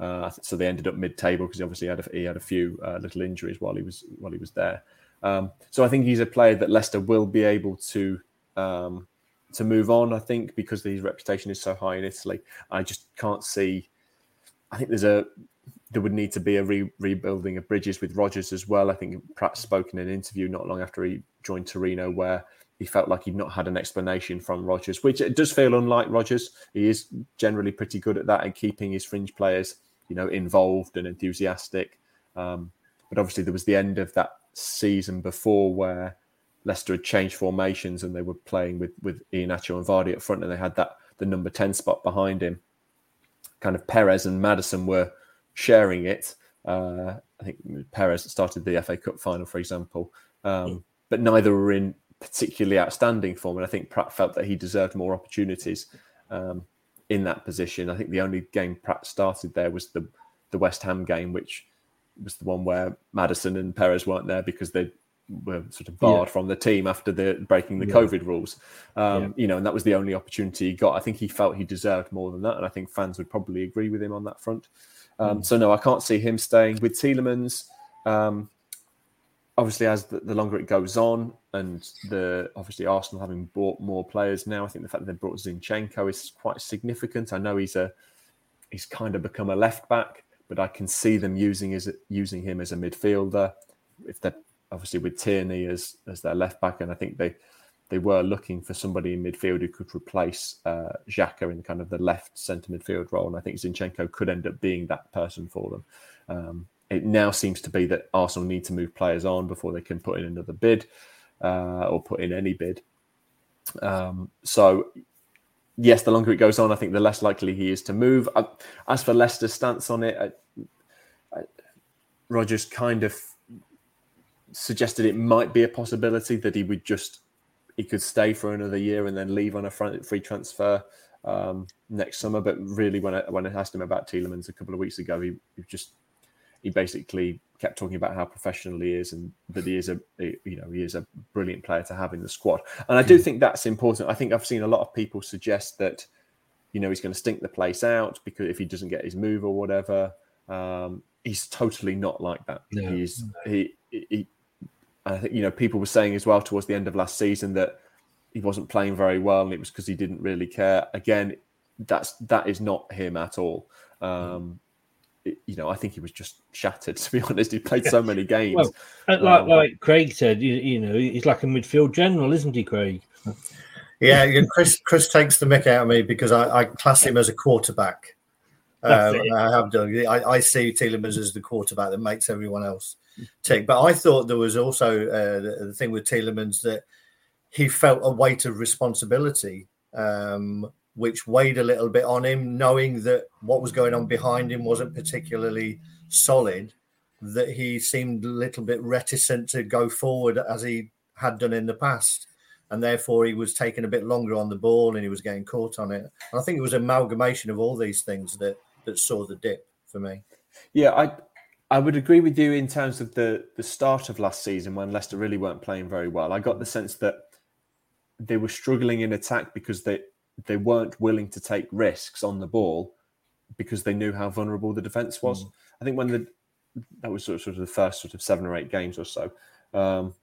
Uh, so they ended up mid-table because he obviously he had a, he had a few uh, little injuries while he was while he was there. Um, so I think he's a player that Leicester will be able to um, to move on. I think because his reputation is so high in Italy, I just can't see. I think there's a there would need to be a re- rebuilding of bridges with Rodgers as well. I think Praet spoke in an interview not long after he joined Torino where he felt like he'd not had an explanation from Rodgers, which it does feel unlike Rodgers. He is generally pretty good at that and keeping his fringe players you know, involved and enthusiastic. Um, but obviously, there was the end of that season before where Leicester had changed formations and they were playing with with Iheanacho and Vardy up front, and they had that the number ten spot behind him. Kind of Perez and Maddison were sharing it. Uh, I think Perez started the FA Cup final, for example, um, but neither were in particularly outstanding form. And I think Praet felt that he deserved more opportunities. Um, in that position. I think the only game Praet started there was the the West Ham game, which was the one where Maddison and Perez weren't there because they were sort of barred yeah. from the team after the breaking the yeah. COVID rules. Um, yeah. You know, and that was the only opportunity he got. I think he felt he deserved more than that, and I think fans would probably agree with him on that front. Um, mm. So no, I can't see him staying with Tielemans. Um, obviously, as the, the, longer it goes on, and the obviously Arsenal having bought more players now, I think the fact that they brought Zinchenko is quite significant. I know he's a he's kind of become a left back, but I can see them using his using him as a midfielder. If they're obviously with Tierney as as their left back, and I think they they were looking for somebody in midfield who could replace uh, Xhaka in kind of the left centre midfield role, and I think Zinchenko could end up being that person for them. Um, it now seems to be that Arsenal need to move players on before they can put in another bid uh, or put in any bid. Um, so, yes, the longer it goes on, I think the less likely he is to move. Uh, as for Leicester's stance on it, I, I, Rodgers kind of suggested it might be a possibility that he would just he could stay for another year and then leave on a free transfer um, next summer. But really, when I when I asked him about Tielemans a couple of weeks ago, he, he just he basically kept talking about how professional he is and that he is a you know he is a brilliant player to have in the squad and i do hmm. think that's important i think i've seen a lot of people suggest that you know he's going to stink the place out because if he doesn't get his move or whatever um, he's totally not like that no. he's he, he i think you know people were saying as well towards the end of last season that he wasn't playing very well and it was because he didn't really care again that's that is not him at all um, you know, I think he was just shattered. To be honest, he played so many games. Well, like um, like Craig said, you, you, know, he's like a midfield general, isn't he, Craig? Yeah, Chris Chris takes the mick out of me because I, I class him as a quarterback. Um, I have done. I, I, see Tielemans as the quarterback that makes everyone else tick. But I thought there was also uh, the, the, thing with Tielemans that he felt a weight of responsibility um, which weighed a little bit on him, knowing that what was going on behind him wasn't particularly solid, that he seemed a little bit reticent to go forward as he had done in the past. And therefore, he was taking a bit longer on the ball and he was getting caught on it. And I think it was amalgamation of all these things that, that saw the dip for me. Yeah, I I would agree with you in terms of the the start of last season when Leicester really weren't playing very well. I got the sense that they were struggling in attack because they they weren't willing to take risks on the ball because they knew how vulnerable the defense was. Mm. I think when the that was sort of, sort of the first sort of seven or eight games or so. Um,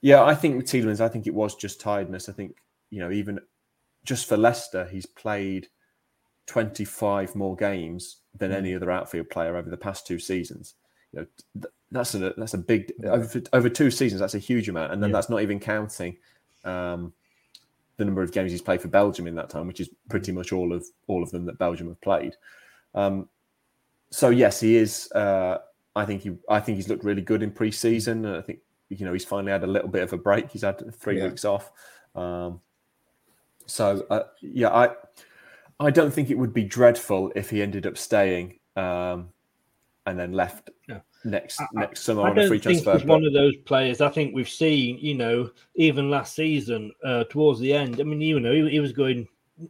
yeah, I think with Tielemans, I think it was just tiredness. I think you know even just for Leicester, he's played 25 more games than mm. any other outfield player over the past two seasons. You know, that's a that's a big over, over two seasons. That's a huge amount, and then yeah. that's not even counting um, the number of games he's played for Belgium in that time, which is pretty much all of all of them that Belgium have played. Um, so yes, he is. Uh, I think he. I think he's looked really good in pre-season. I think you know he's finally had a little bit of a break. He's had three yeah. weeks off. Um, so uh, yeah, I I don't think it would be dreadful if he ended up staying um, and then left Yeah. next I- next summer I on a don't free think transfer. he's one of those players. I think we've seen, you know, even last season uh, towards the end. I mean, you know, he, he was going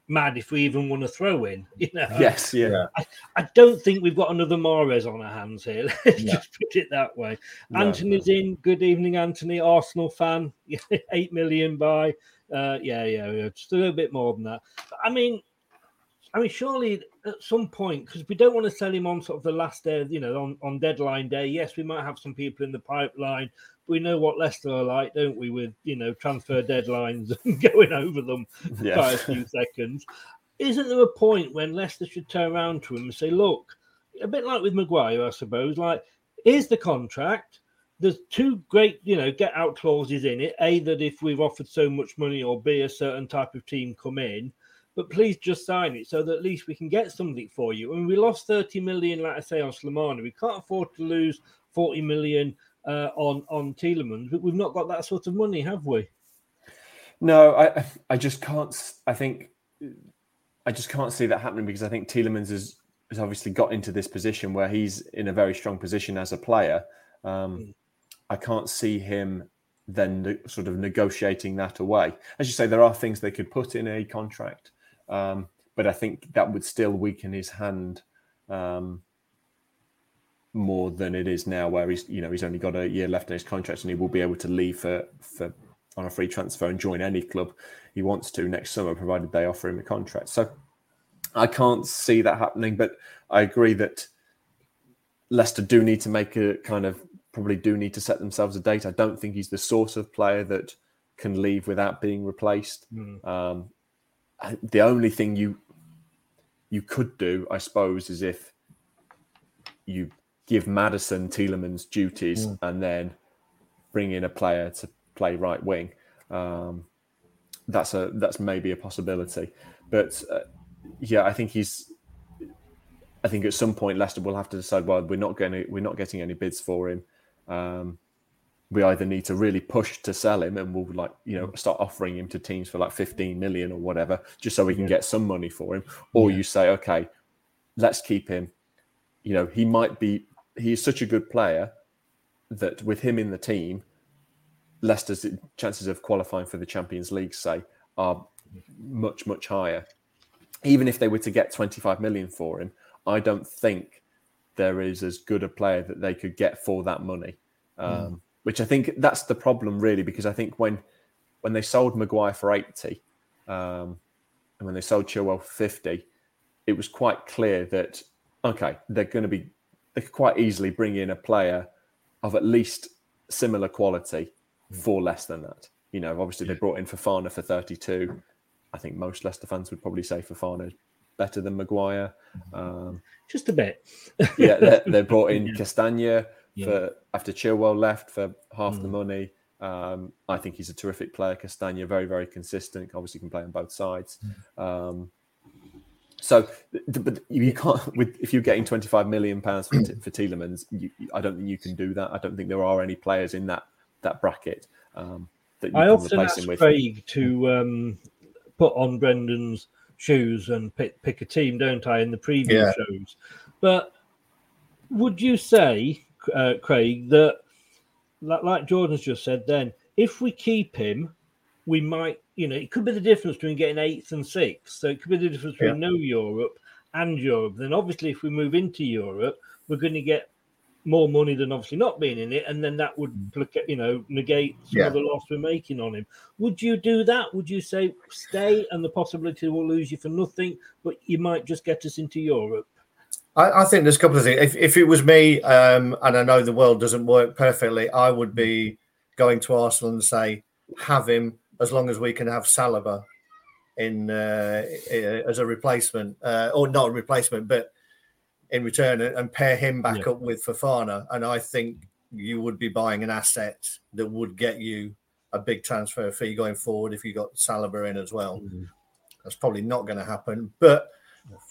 mad if we even want to throw in. You know, Yes, yeah. I, I don't think we've got another Mahrez on our hands here. Let's No. just put it that way. No, Anthony's in. Good evening, Anthony. Arsenal fan. Eight million by. Uh, yeah, yeah, yeah. Just a little bit more than that. But, I mean, I mean, surely at some point, because we don't want to sell him on sort of the last day, you know, on, on deadline day. Yes, we might have some people in the pipeline. But we know what Leicester are like, don't we? With you know transfer deadlines and going over them Yeah. by a few seconds. Isn't there a point when Leicester should turn around to him and say, "Look, a bit like with Maguire, I suppose. Like, here's the contract. There's two great, you know, get out clauses in it. A that if we've offered so much money, or B a certain type of team come in, but please just sign it so that at least we can get something for you. I mean, we lost 30 million, like I say, on Slimani. We can't afford to lose 40 million uh, on on Tielemans, but we've not got that sort of money, have we? No, I I just can't. I think I just can't see that happening because I think Tielemans has has obviously got into this position where he's in a very strong position as a player. Um, I can't see him then ne- sort of negotiating that away. As you say, there are things they could put in a contract, um, but I think that would still weaken his hand um, more than it is now, where he's you know he's only got a year left in his contract and he will be able to leave for for on a free transfer and join any club he wants to next summer, provided they offer him a contract. So I can't see that happening, but I agree that Leicester do need to make a kind of probably do need to set themselves a date. I don't think he's the sort of player that can leave without being replaced. Um, I- the only thing you you could do, I suppose, is if you give Maddison Tielemans duties Mm. and then bring in a player to play right wing. Um, that's a that's maybe a possibility, but uh, yeah, I think he's. I think at some point Leicester will have to decide. Well, we're not going to we're not getting any bids for him. Um, we either need to really push to sell him, and we'll like you know start offering him to teams for like fifteen million or whatever, just so we can Yeah. get some money for him. Or Yeah. you say, okay, let's keep him. You know, he might be. He is such a good player that with him in the team, Leicester's chances of qualifying for the Champions League, say, are much much higher. Even if they were to get 25 million for him, I don't think there is as good a player that they could get for that money. Um, Mm. Which I think that's the problem, really, because I think when when they sold Maguire for 80 um, and when they sold Chilwell for 50, it was quite clear that okay, they're going to be they could quite easily bring in a player of at least similar quality for less than that. You know, obviously they brought in Fofana for 32. I think most Leicester fans would probably say Fofana is better than Maguire. Um, Just a bit. yeah, they, they brought in Castagna Yeah. for after Chilwell left for half Mm. the money. Um, I think he's a terrific player. Castagna, very, very consistent. Obviously, can play on both sides. Mm. Um, so, but you can't. With if you're getting 25 million pounds for, T- for Tielemans, you, I don't think you can do that. I don't think there are any players in that that bracket um, that you I can often replace ask him with. Craig to um, put on Brendan's shoes and pick, pick a team, don't I, in the previous Yeah. shows? But would you say, uh, Craig, that like, like Jordan's just said, then if we keep him, we might, you know, it could be the difference between getting eighth and sixth. So it could be the difference between no Europe and Europe. Then obviously, if we move into Europe, we're going to get more money than obviously not being in it, and then that would you know negate some Yeah. of the loss we're making on him. Would you do that? Would you say stay and the possibility we'll lose you for nothing, but you might just get us into Europe? I, I think there's a couple of things. If, if it was me, um, and I know the world doesn't work perfectly, I would be going to Arsenal and say, have him as long as we can have Saliba in uh, as a replacement, uh, or not a replacement, but in return, and and pair him back Yeah. up with Fofana. And I think you would be buying an asset that would get you a big transfer fee going forward if you got Saliba in as well. That's probably not going to happen. But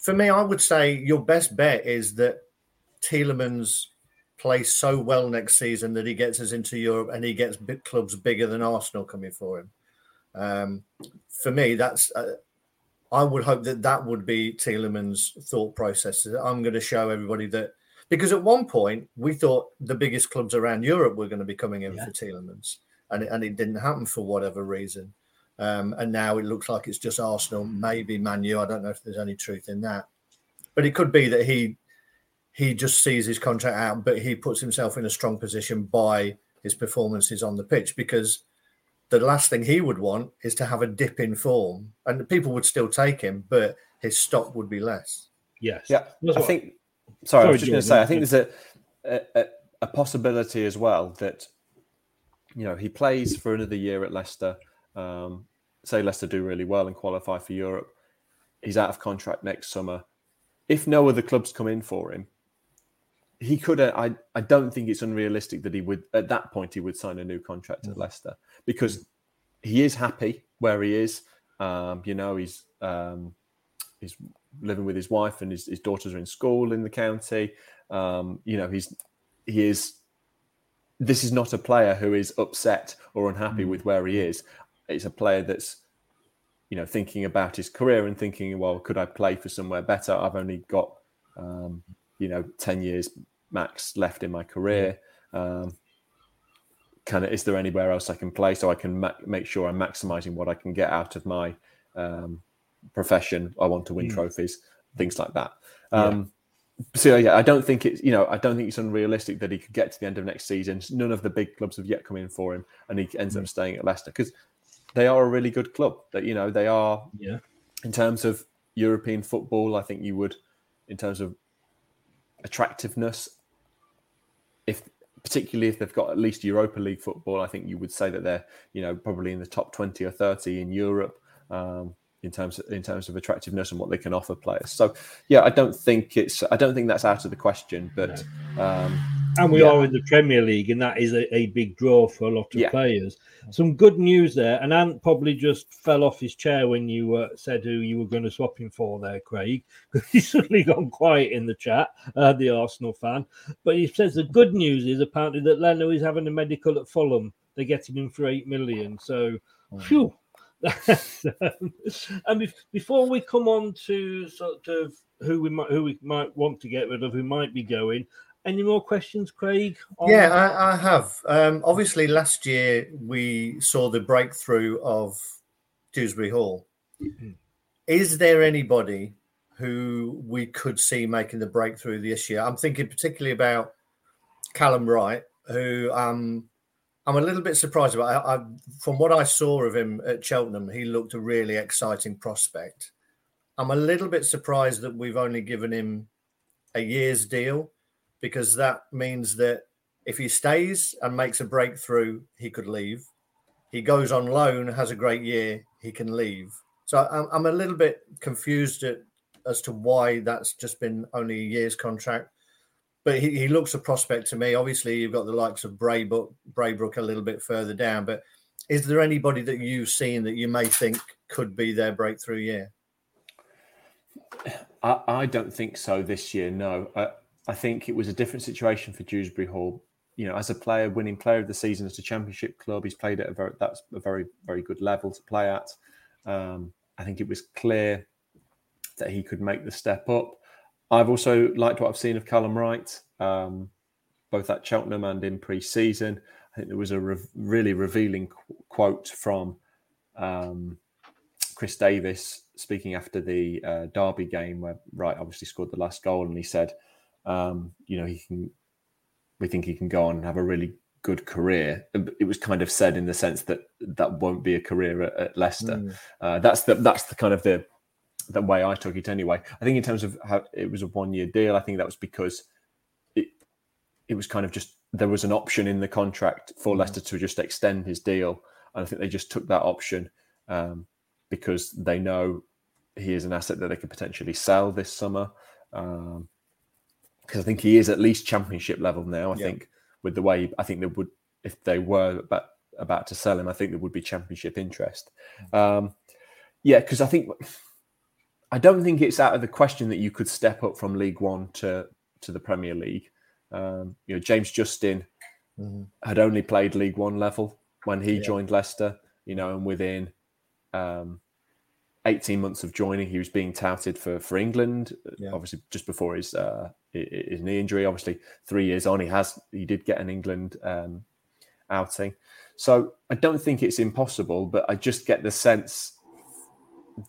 for me, I would say your best bet is that Tielemans plays so well next season that he gets us into Europe and he gets big clubs bigger than Arsenal coming for him. Um, for me, that's uh, I would hope that that would be Tielemans' thought process. I'm going to show everybody that because at one point we thought the biggest clubs around Europe were going to be coming in yeah. for Tielemans, and it, and it didn't happen for whatever reason. Um, and now it looks like it's just Arsenal, maybe Manu. I don't know if there's any truth in that, but it could be that he he just sees his contract out, but he puts himself in a strong position by his performances on the pitch because the last thing he would want is to have a dip in form, and people would still take him, but his stock would be less. Yes. Yeah. I think. Sorry, sorry, I was just going to say. I think there's a, a a possibility as well that you know he plays for another year at Leicester. Um, say Leicester do really well and qualify for Europe. He's out of contract next summer. If no other clubs come in for him, he could. Uh, I I don't think it's unrealistic that he would at that point he would sign a new contract at mm. Leicester because he is happy where he is. Um, you know, he's um, he's living with his wife and his, his daughters are in school in the county. Um, you know, he's he is. This is not a player who is upset or unhappy mm. with where he is. It's a player that's you know thinking about his career and thinking, well, could I play for somewhere better? I've only got um, you know ten years max left in my career. Um, kind of, is there anywhere else I can play so I can ma- make sure I'm maximizing what I can get out of my um, profession? I want to win mm. trophies, things like that. Um, yeah. So yeah, I don't think it's you know I don't think it's unrealistic that he could get to the end of next season. None of the big clubs have yet come in for him, and he ends mm. up staying at Leicester because they are a really good club. That you know they are. Yeah. In terms of European football, I think you would, in terms of attractiveness, if particularly if they've got at least Europa League football, I think you would say that they're you know probably in the top twenty or thirty in Europe um, in terms of, in terms of attractiveness and what they can offer players. So yeah, I don't think it's I don't think that's out of the question, but. Um, and we yeah. are in the Premier League, and that is a, a big draw for a lot of yeah. players. Some good news there. And Ant probably just fell off his chair when you uh, said who you were going to swap him for there, Craig, because he's suddenly gone quiet in the chat, uh, the Arsenal fan. But he says the good news is apparently that Leno is having a medical at Fulham. They're getting him for eight million. So, oh. phew. and before we come on to sort of who we might who we might want to get rid of, who might be going, any more questions, Craig? On... Yeah, I, I have. Um, obviously, last year we saw the breakthrough of Dewsbury Hall. Mm-hmm. Is there anybody who we could see making the breakthrough this year? I'm thinking particularly about Callum Wright, who um, I'm a little bit surprised about. I, I, from what I saw of him at Cheltenham, he looked a really exciting prospect. I'm a little bit surprised that we've only given him a year's deal because that means that if he stays and makes a breakthrough, he could leave. He goes on loan, has a great year, he can leave. So I'm, I'm a little bit confused at, as to why that's just been only a year's contract. But he, he looks a prospect to me. Obviously, you've got the likes of Braybrooke, Braybrooke a little bit further down. But is there anybody that you've seen that you may think could be their breakthrough year? I, I don't think so this year. No, I think it was a different situation for Dewsbury Hall. You know, as a player, winning player of the season at a championship club, he's played at a very that's a very very good level to play at. Um, I think it was clear that he could make the step up. I've also liked what I've seen of Callum Wright, um, both at Cheltenham and in pre-season. I think there was a re- really revealing qu- quote from um, Chris Davies speaking after the uh, Derby game, where Wright obviously scored the last goal, and he said, um, you know, he can. We think he can go on and have a really good career. It was kind of said in the sense that that won't be a career at, at Leicester. Mm. Uh, that's the that's the kind of the the way I took it anyway. I think in terms of how it was a one year deal, I think that was because it it was kind of just there was an option in the contract for mm. Leicester to just extend his deal, and I think they just took that option um, because they know he is an asset that they could potentially sell this summer. Um, because I think he is at least championship level now. I yeah. think with the way I think they would, if they were about about to sell him, I think there would be championship interest. Mm. Um, yeah, because I think I don't think it's out of the question that you could step up from League One to to the Premier League. Um, you know, James Justin mm-hmm. had only played League One level when he yeah. joined Leicester. You know, and within um, 18 months of joining, he was being touted for for England. Yeah. Obviously, just before his uh, his knee injury. Obviously, three years on, he has he did get an England um, outing. So I don't think it's impossible, but I just get the sense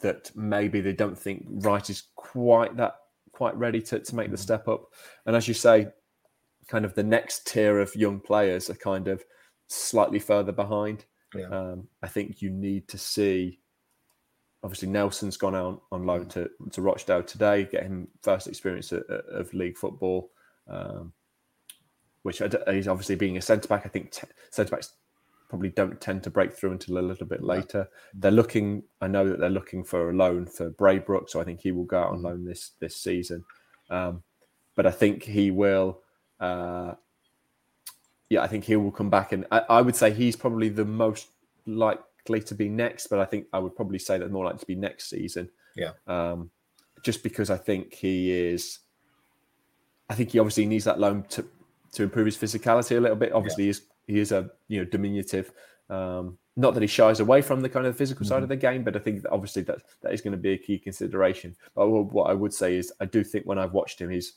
that maybe they don't think Wright is quite that quite ready to, to make the step up. And as you say, kind of the next tier of young players are kind of slightly further behind. Yeah. Um, I think you need to see. Obviously, Nelson's gone out on loan to, to Rochdale today, get him first experience of, of league football, um, which he's obviously being a centre back. I think t- centre backs probably don't tend to break through until a little bit later. They're looking. I know that they're looking for a loan for Braybrooke, so I think he will go out on loan this this season. Um, but I think he will. Uh, yeah, I think he will come back, and I, I, would say he's probably the most likely to be next. But I think I would probably say that more likely to be next season. Yeah. Um, just because I think he is. I think he obviously needs that loan to to improve his physicality a little bit. Obviously, yeah. he's he is a you know diminutive. Um, not that he shies away from the kind of physical mm-hmm. side of the game, but I think that obviously that that is going to be a key consideration. But what I would say is, I do think when I've watched him, his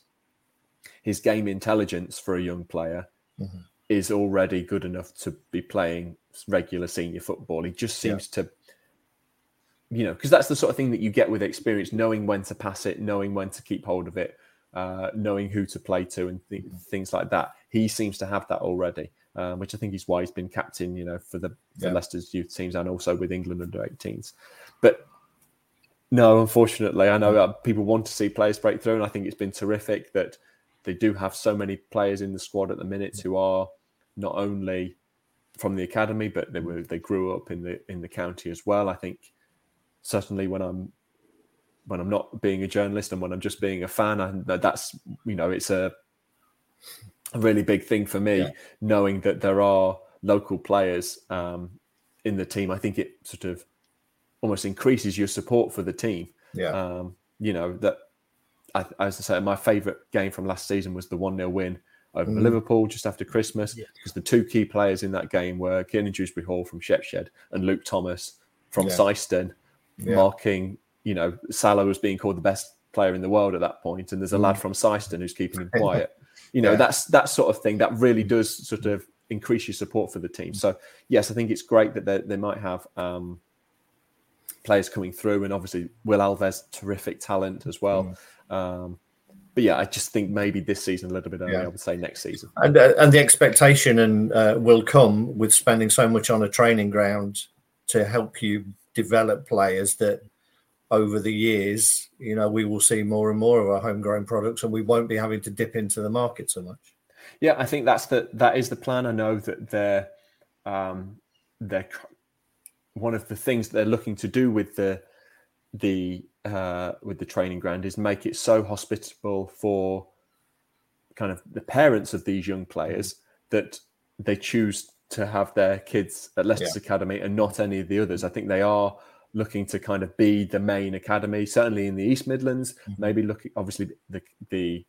his game intelligence for a young player mm-hmm. Is already good enough to be playing regular senior football. He just seems yeah. to, you know, because that's the sort of thing that you get with experience, knowing when to pass it, knowing when to keep hold of it, uh, knowing who to play to, and th- things like that. He seems to have that already um, which I think is why he's been captain, you know, for the for yeah. Leicester's youth teams and also with England under 18s. But no, unfortunately, I know that people want to see players break through, and I think it's been terrific that they do have so many players in the squad at the minute who are not only from the academy, but they were they grew up in the in the county as well. I think certainly when I'm when I'm not being a journalist and when I'm just being a fan, I, that's you know it's a a really big thing for me, yeah. knowing that there are local players um, in the team. I think it sort of almost increases your support for the team. Yeah. Um, you know, that, I, as I say, my favourite game from last season was the 1 0 win over mm. Liverpool just after Christmas, because yeah. the two key players in that game were Kiernan Dewsbury Hall from Shepshed and Luke Thomas from yeah. marking, you know, Salah was being called the best player in the world at that point, and there's a mm. lad from Syston who's keeping him quiet. You know, yeah. that's that sort of thing that really does sort of increase your support for the team. So yes, I think it's great that they, they might have um, players coming through, and obviously Will Alves, terrific talent as well. Mm. Um, but yeah, I just think maybe this season a little bit early. Yeah. I would say next season. And uh, and the expectation and uh, will come with spending so much on a training ground to help you develop players that over the years, you know, we will see more and more of our homegrown products, and we won't be having to dip into the market so much. Yeah, I think that's the that is the plan. I know that they're um, they're one of the things they're looking to do with the the uh, with the training ground is make it so hospitable for kind of the parents of these young players mm-hmm. that they choose to have their kids at Leicester's yeah. Academy and not any of the others. I think they are looking to kind of be the main academy, certainly in the East Midlands. Mm-hmm. Maybe looking, obviously, the the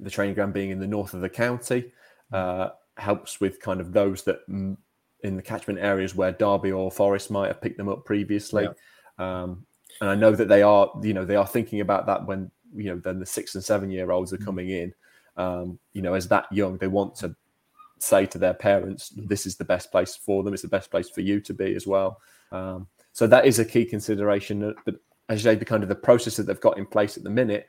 the training ground being in the north of the county mm-hmm. uh, helps with kind of those that in the catchment areas where Derby or Forest might have picked them up previously. Yeah. Um, and I know that they are, you know, they are thinking about that when you know then the six and seven year olds are mm-hmm. coming in. Um, you know, as that young, they want to say to their parents, "This is the best place for them. It's the best place for you to be as well." Um, so that is a key consideration. But as you say, the kind of the process that they've got in place at the minute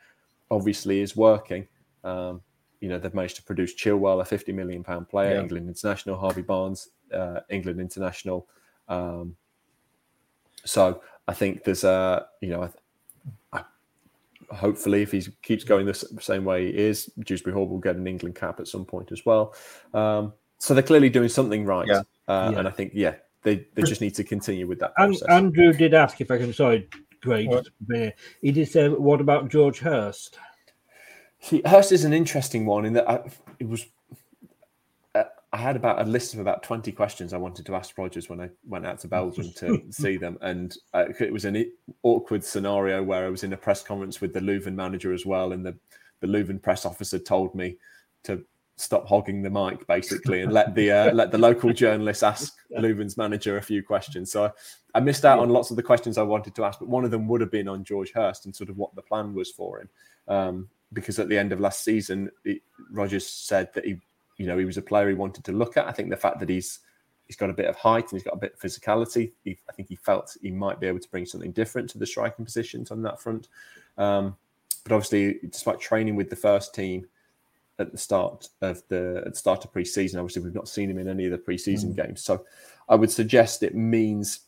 obviously is working. Um, you know, they've managed to produce Chilwell, a 50 million pound player, yeah. England international, Harvey Barnes, uh, England international. Um, so I think there's a, you know, I, I, hopefully if he keeps going the same way he is, Dewsbury Hall will get an England cap at some point as well. Um, so they're clearly doing something right. Yeah. Uh, yeah. And I think, yeah, they they just need to continue with that. And Andrew did ask if I can. Sorry, great. He did say, "What about George Hurst?" See, Hurst is an interesting one in that I, it was. I had about a list of about twenty questions I wanted to ask Rodgers when I went out to Belgium to see them, and uh, it was an awkward scenario where I was in a press conference with the Leuven manager as well, and the the Leuven press officer told me to stop hogging the mic basically and let the uh, let the local journalists ask Leuven's manager a few questions. So I, I missed out on lots of the questions I wanted to ask, but one of them would have been on George Hurst and sort of what the plan was for him. Um, because at the end of last season, it, Rodgers said that he, you know, he was a player he wanted to look at. I think the fact that he's he's got a bit of height and he's got a bit of physicality, he, I think he felt he might be able to bring something different to the striking positions on that front. Um, but obviously, despite training with the first team at the start of the at the start of pre-season. Obviously, we've not seen him in any of the pre-season mm. games, so I would suggest it means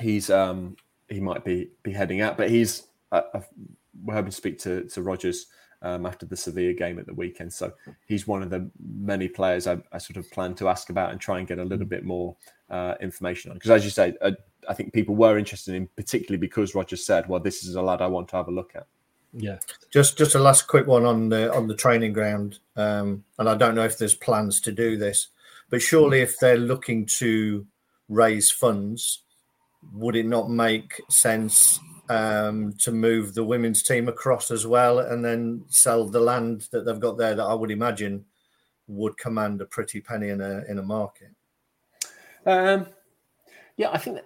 he's um, he might be be heading out. But he's uh, uh, we're hoping to speak to to Rodgers um, after the Sevilla game at the weekend. So he's one of the many players I, I sort of plan to ask about and try and get a little mm. bit more uh, information on. Because as you say, uh, I think people were interested in, particularly because Rodgers said, "Well, this is a lad I want to have a look at." Yeah. Just just a last quick one on the on the training ground, um, and I don't know if there's plans to do this, but surely if they're looking to raise funds, would it not make sense um, to move the women's team across as well, and then sell the land that they've got there that I would imagine would command a pretty penny in a in a market? Um, yeah, I think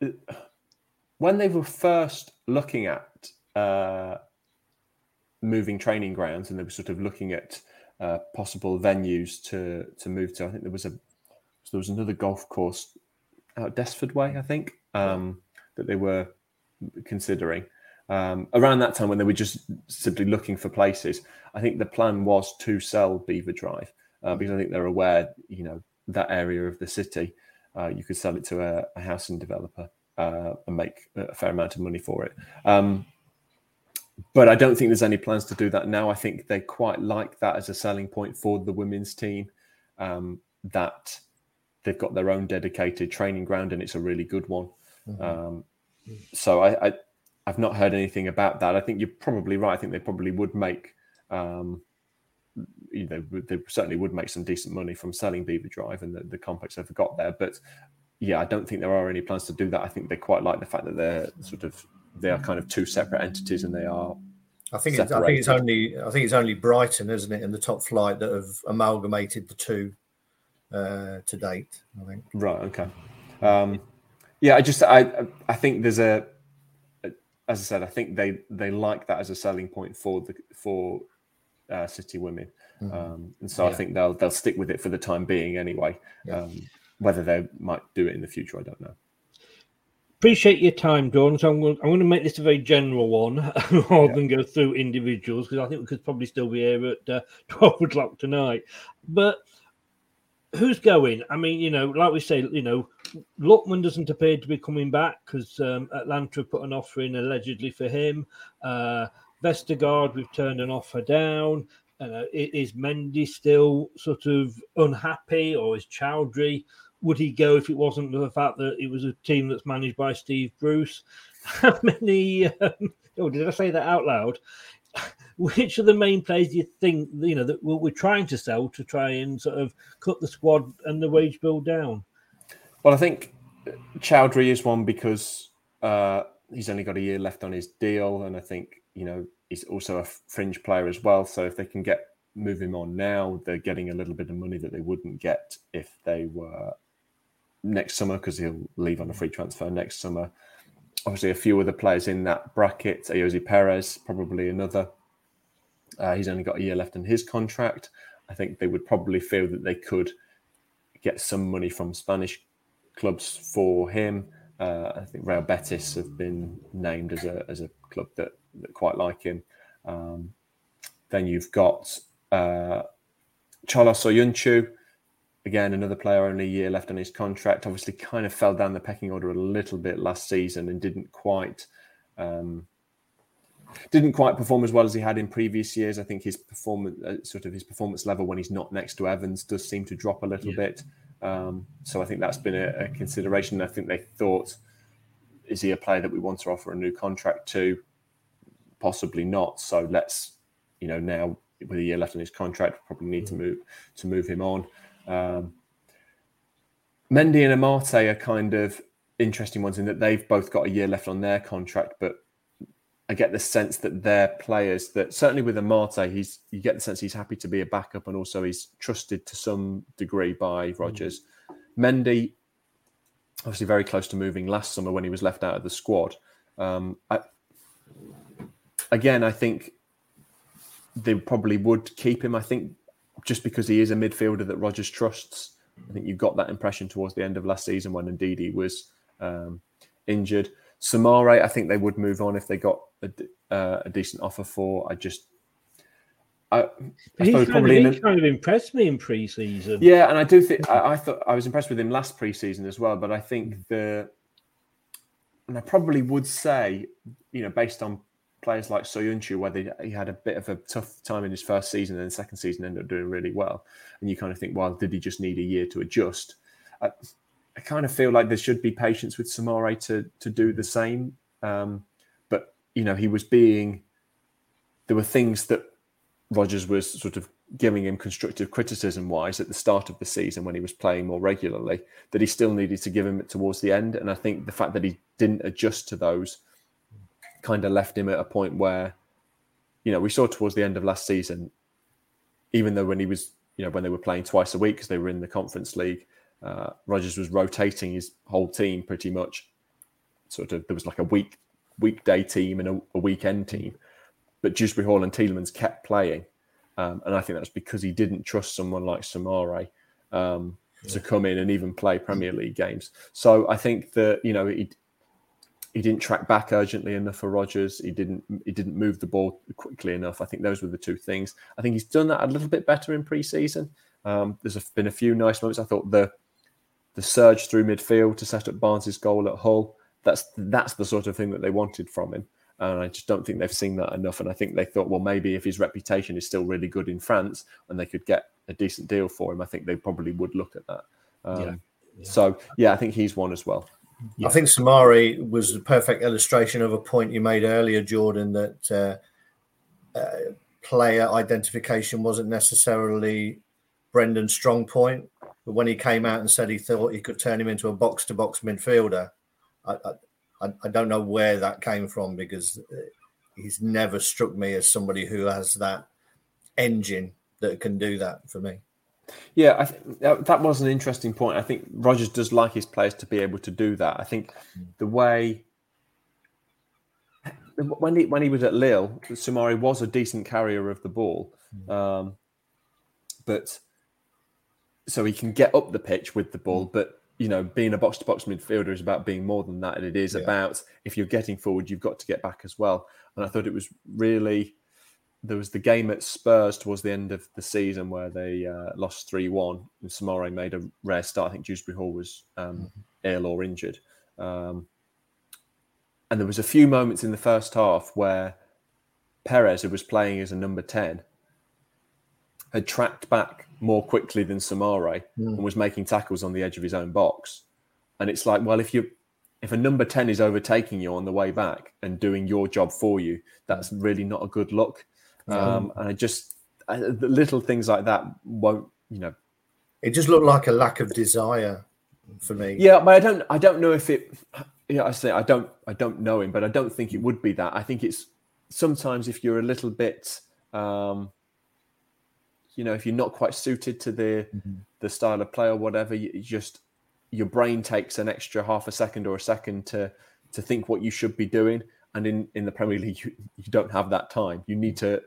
that when they were first looking at uh, moving training grounds, and they were sort of looking at uh, possible venues to to move to. I think there was a there was another golf course out Desford Way, I think, um, that they were considering. Um, around that time, when they were just simply looking for places, I think the plan was to sell Belvoir Drive uh, because I think they're aware, you know, that area of the city, uh, you could sell it to a, a housing developer uh, and make a fair amount of money for it. Um, but I don't think there's any plans to do that now. I think they quite like that as a selling point for the women's team. Um, that they've got their own dedicated training ground and it's a really good one. Mm-hmm. Um, so I, I, have not heard anything about that. I think you're probably right. I think they probably would make, um, you know, they certainly would make some decent money from selling Belvoir Drive and the, the complex they've got there. But yeah, I don't think there are any plans to do that. I think they quite like the fact that they're sort of they are kind of two separate entities and they are. I think it's, I think it's only I think it's only Brighton, isn't it, in the top flight that have amalgamated the two uh, to date. I think. Right. Okay. Um, yeah, I just I I think there's a as I said, I think they they like that as a selling point for the for uh, City Women, mm-hmm. um, and so yeah. I think they'll they'll stick with it for the time being anyway. Yeah. Um, whether they might do it in the future, I don't know appreciate your time, Dawn. So I'm going, I'm going to make this a very general one rather yeah. than go through individuals because I think we could probably still be here at uh, 12 o'clock tonight. But who's going? I mean, you know, like we say, you know, Lookman doesn't appear to be coming back because um, Atalanta put an offer in allegedly for him. Uh, Vestergaard, we've turned an offer down. Uh, is Mendy still sort of unhappy or is Choudhury would he go if it wasn't for the fact that it was a team that's managed by Steve Bruce? How many? Um, oh, did I say that out loud? Which are the main players you think you know that we're trying to sell to try and sort of cut the squad and the wage bill down? Well, I think Choudhury is one because uh, he's only got a year left on his deal, and I think you know he's also a fringe player as well. So if they can get move him on now, they're getting a little bit of money that they wouldn't get if they were next summer because he'll leave on a free transfer next summer. Obviously, a few other players in that bracket. Ayoze Perez, probably another. Uh, he's only got a year left in his contract. I think they would probably feel that they could get some money from Spanish clubs for him. Uh, I think Real Betis have been named as a as a club that, that quite like him. Um, then you've got uh, Çağlar Soyuncu, again, another player only a year left on his contract. Obviously, kind of fell down the pecking order a little bit last season and didn't quite um, didn't quite perform as well as he had in previous years. I think his performance, uh, sort of his performance level when he's not next to Evans, does seem to drop a little yeah. bit. Um, so I think that's been a, a consideration. I think they thought, is he a player that we want to offer a new contract to? Possibly not. So let's, you know, now with a year left on his contract, we probably need to mm. move to move him on. Um, Mendy and Amartey are kind of interesting ones in that they've both got a year left on their contract, but I get the sense that they're players that certainly with Amartey, he's you get the sense he's happy to be a backup and also he's trusted to some degree by Rodgers. Mm. Mendy, obviously very close to moving last summer when he was left out of the squad. Um, I, again, I think they probably would keep him. I think just because he is a midfielder that Rodgers trusts. I think you got that impression towards the end of last season when indeed he was um, injured. Soumaré, I think they would move on if they got a, uh, a decent offer for. I just, I, I he's, kind of, he's kind of impressed me in pre-season. Yeah, and I do think I, I, thought I was impressed with him last pre-season as well. But I think the, and I probably would say, you know, based on players like Soyuncu, where they, he had a bit of a tough time in his first season and then second season ended up doing really well, and you kind of think, well, did he just need a year to adjust? I, I kind of feel like there should be patience with Soumaré to to do the same. Um, but you know, he was being there were things that Rodgers was sort of giving him constructive criticism wise at the start of the season when he was playing more regularly that he still needed to give him towards the end. And I think the fact that he didn't adjust to those kind of left him at a point where, you know, we saw towards the end of last season, even though when he was, you know, when they were playing twice a week because they were in the Conference League, uh, Rodgers was rotating his whole team pretty much. Sort of, there was like a week weekday team and a, a weekend team, but Dewsbury Hall and Tielemans kept playing, um, and I think that's because he didn't trust someone like Soumaré um, yeah. to come in and even play Premier League games. So I think that you know he he didn't track back urgently enough for Rodgers. He didn't he didn't move the ball quickly enough. I think those were the two things. I think he's done that a little bit better in pre-season. Um, there's been a few nice moments. I thought the the surge through midfield to set up Barnes's goal at Hull. That's that's the sort of thing that they wanted from him. And I just don't think they've seen that enough. And I think they thought, well, maybe if his reputation is still really good in France and they could get a decent deal for him, I think they probably would look at that. Um, yeah. Yeah. So, yeah, I think he's one as well. Yeah. I think Soumaré was a perfect illustration of a point you made earlier, Jordan, that uh, uh, player identification wasn't necessarily Brendan's strong point. But when he came out and said he thought he could turn him into a box to box midfielder, I, I, I, don't know where that came from because uh, he's never struck me as somebody who has that engine that can do that for me. Yeah, I think that, that was an interesting point. I think Rodgers does like his players to be able to do that. I think the way when he when he was at Lille, Soumaré was a decent carrier of the ball, um, but so he can get up the pitch with the ball. But you know, being a box to box midfielder is about being more than that, and it is yeah. about if you're getting forward, you've got to get back as well. And I thought it was really there was the game at Spurs towards the end of the season where they uh, lost 3 1. And Soumaré made a rare start. I think Dewsbury Hall was um, mm-hmm. ill or injured. Um, and there was a few moments in the first half where Perez, who was playing as a number 10, had tracked back more quickly than Soumaré mm. and was making tackles on the edge of his own box. And it's like, well, if you if a number 10 is overtaking you on the way back and doing your job for you, that's really not a good look. Um, and I just I, the little things like that won't, you know. It just looked like a lack of desire for me. Yeah, but I don't. I don't know if it. Yeah, I say I don't. I don't know him, but I don't think it would be that. I think it's sometimes if you're a little bit, um, you know, if you're not quite suited to the mm-hmm. the style of play or whatever, you just your brain takes an extra half a second or a second to to think what you should be doing. And in in the Premier League, you, you don't have that time. You need to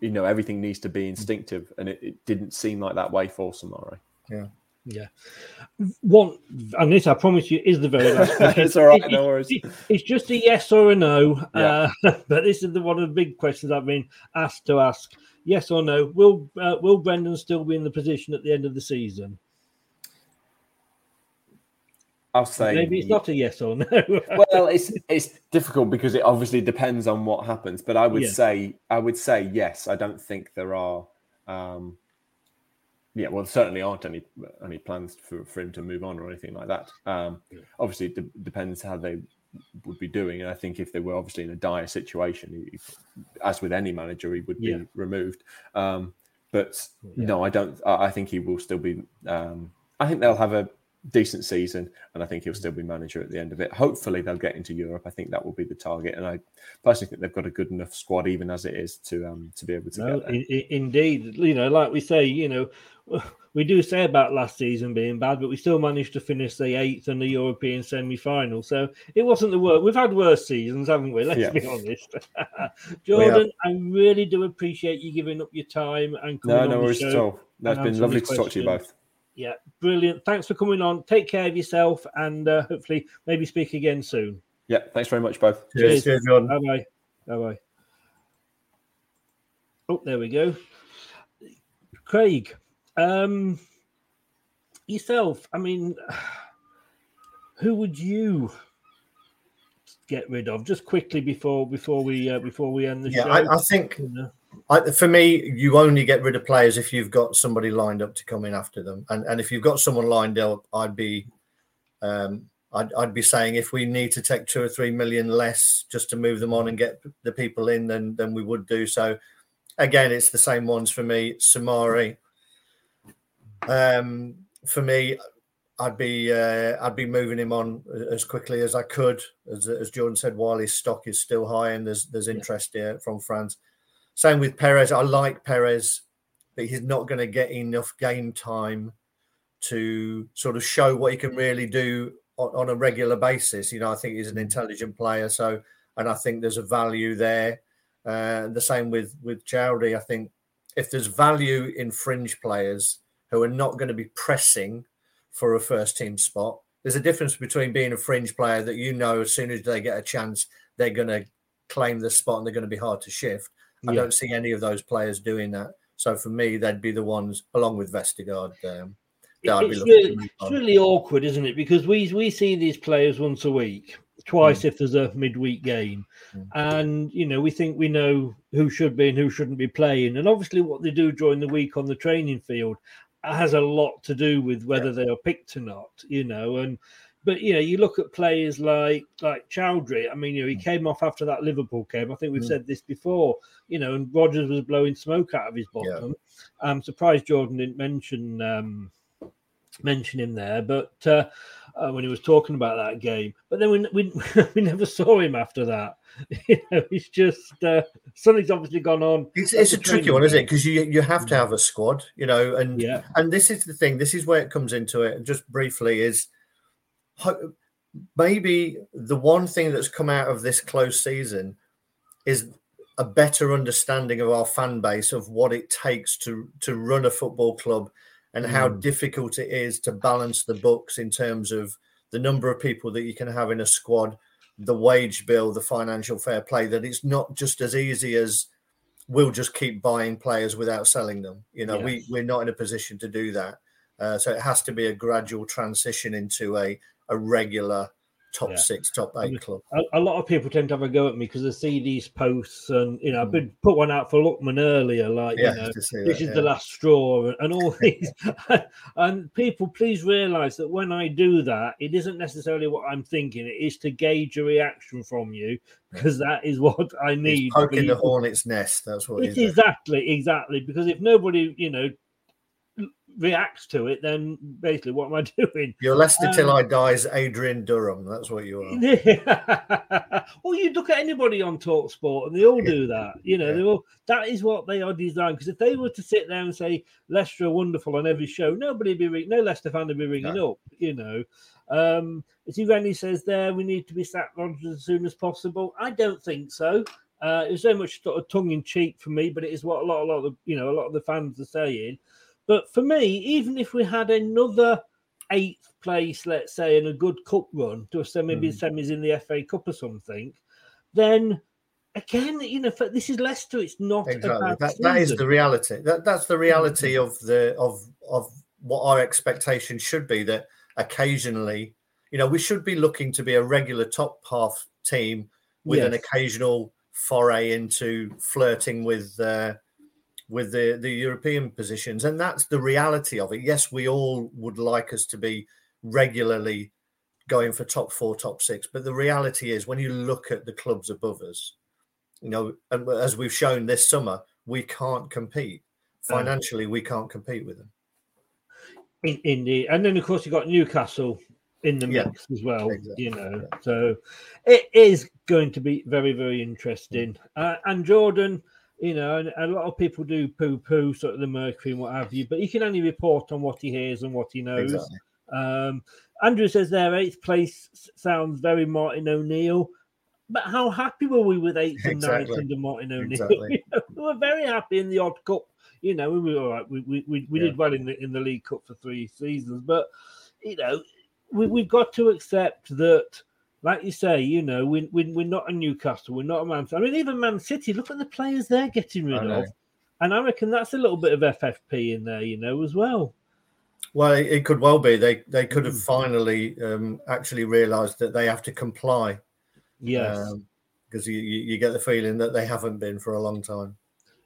you know everything needs to be mm. instinctive, and it, it didn't seem like that way for Soumaré. Yeah. Yeah. One, and this I promise you is the very last question. it's all right, it, no worries. It, it's just a yes or a no. Yeah. Uh, but this is the one of the big questions I've been asked to ask. Yes or no? Will uh, Will Brendan still be in the position at the end of the season? I'll say maybe it's not a yes or no. well, it's it's difficult because it obviously depends on what happens. But I would yeah. say I would say yes. I don't think there are. Um, yeah, well, certainly aren't any any plans for, for him to move on or anything like that. Um, yeah. Obviously, it de- depends how they would be doing. And I think if they were obviously in a dire situation, he, as with any manager, he would be yeah. removed. Um, but no, I don't. I think he will still be. Um, I think they'll have a decent season, and I think he'll still be manager at the end of it. Hopefully, they'll get into Europe. I think that will be the target, and I personally think they've got a good enough squad, even as it is, to um to be able to No, get there. i- i- indeed. You know, like we say, you know, we do say about last season being bad, but we still managed to finish the eighth in the European semi-final. So it wasn't the worst. We've had worse seasons, haven't we? Let's Yeah. be honest. Jordan, I really do appreciate you giving up your time and coming No, on no the worries show at all. No, it's and been lovely the to talk to you both. Yeah, brilliant. Thanks for coming on. Take care of yourself, and uh, hopefully, maybe speak again soon. Yeah, thanks very much, both. Cheers, cheers, Jordan. Bye bye. Bye bye. Oh, there we go. Craig, um, yourself. I mean, who would you get rid of? Just quickly before before we uh, before we end the Yeah, show. I, I think? I, for me, you only get rid of players if you've got somebody lined up to come in after them, and and if you've got someone lined up, I'd be, um, I'd, I'd be saying if we need to take two or three million less just to move them on and get the people in, then then we would do so. Again, it's the same ones for me. Soumaré. Um, for me, I'd be uh, I'd be moving him on as quickly as I could, as as Jordan said, while his stock is still high and there's there's interest here from France. Same with Perez. I like Perez, but he's not going to get enough game time to sort of show what he can really do on, on a regular basis. You know, I think he's an intelligent player, so and I think there's a value there. Uh, the same with with Chowdy. I think if there's value in fringe players who are not going to be pressing for a first team spot, there's a difference between being a fringe player that you know as soon as they get a chance they're going to claim the spot and they're going to be hard to shift. I don't see any of those players doing that. So for me, they'd be the ones along with Vestergaard. Um, that I'd be it's looking really, it's really awkward, isn't it? Because we we see these players once a week, twice if there's a midweek game, and you know we think we know who should be and who shouldn't be playing, and obviously what they do during the week on the training field has a lot to do with whether they are picked or not. You know, and but you know you look at players like like Choudhury. I mean, you know he came off after that Liverpool game. I think we've Mm. said this before. You know, and Rodgers was blowing smoke out of his bottom. I'm surprised Jordan didn't mention. Um, mention him there, but uh, uh, when he was talking about that game, but then we we, we never saw him after that. you know, it's just uh, something's obviously gone on. It's, it's a tricky one, isn't it? Because you you have to have a squad, you know, and Yeah. and this is the thing. This is where it comes into it. And Just briefly, is maybe the one thing that's come out of this close season is a better understanding of our fan base of what it takes to to run a football club and how Mm. difficult it is to balance the books in terms of the number of people that you can have in a squad, the wage bill, the financial fair play. That it's not just as easy as we'll just keep buying players without selling them. You know, we, we're not in a position to do that. Uh, so it has to be a gradual transition into a a regular top Yeah. six, top I mean, eight club. A, a lot of people tend to have a go at me because they see these posts, and you know. I've hmm. been put one out for Lookman earlier, like Yeah, you know, this that, is the last straw, and, all these. and people, please realise that when I do that, it isn't necessarily what I'm thinking. It is to gauge a reaction from you because that is what I need. He's poking the hornet's nest. That's what It's exactly, exactly. Because if nobody, you know, reacts to it, then basically, what am I doing? You're Leicester till Um, I die's Adrian Durham. That's what you are. well, you look at anybody on Talk Sport, and they all do that. You know, they all that is what they are designed. Because if they were to sit there and say Leicester are wonderful on every show, nobody would be ring- no Leicester fan would be ringing up. You know, um, as Rennie says there, we need to be sacked Rodgers as soon as possible. I don't think so. Uh, it was so much sort of tongue in cheek for me, but it is what a lot, a lot of you know, a lot of the fans are saying. But for me, even if we had another eighth place, let's say, in a good cup run to a semi, maybe semis in the FA Cup or something, then again, you know, for, this is Leicester. It's not a Exactly. That, that is the reality. That that's the reality of the of of what our expectation should be. That occasionally, you know, we should be looking to be a regular top half team with an occasional foray into flirting with uh, with the the European positions, and that's the reality of it. Yes, we all would like us to be regularly going for top four, top six, but the reality is when you look at the clubs above us, you know, and as we've shown this summer, we can't compete financially. We can't compete with them. In, indeed, and then of course you got Newcastle in the Yeah. mix as well. Exactly, You know, so it is going to be very very interesting. Uh, and Jordan, you know, and a lot of people do poo poo sort of the Mercury and what have you, but he can only report on what he hears and what he knows. Exactly. Um, Andrew says there eighth place sounds very Martin O'Neill. But how happy were we with eighth and ninth Exactly. under Martin O'Neill? Exactly. we were very happy in the odd cup. You know, we were all right. We we, we, we Yeah. did well in the in the League Cup for three seasons, but you know, we, we've got to accept that, like you say, you know, we, we, we're not a Newcastle, we're not a Man. I mean, even Man City. Look at the players they're getting rid of, and I reckon that's a little bit of FFP in there, you know, as well. Well, it, could well be. They they could have Mm. finally um, actually realised that they have to comply. Yes. because you, you you get the feeling that they haven't been for a long time.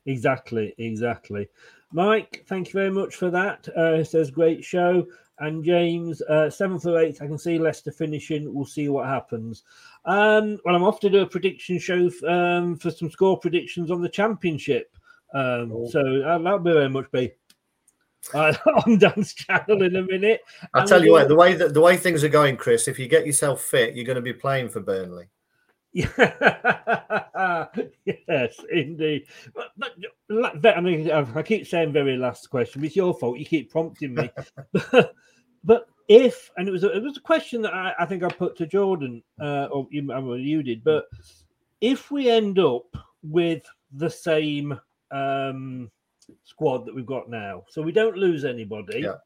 Exactly, exactly. Mike, thank you very much for that. Uh, it says great show. And James, uh, seventh or eighth, I can see Leicester finishing. We'll see what happens. Um, well, I'm off to do a prediction show f- um, for some score predictions on the championship. Um, Oh. So uh, that'll be very much be uh, on Dan's channel in a minute. I'll And tell you what, the way that the way things are going, Chris, if you get yourself fit, you're going to be playing for Burnley. Yes, indeed. But, but I mean, I I keep saying very last question. It's your fault. You keep prompting me. but, but if, and it was a, it was a question that I, I think I put to Jordan, uh, or you, I mean, you did. But if we end up with the same um, squad that we've got now, so we don't lose anybody, Yeah.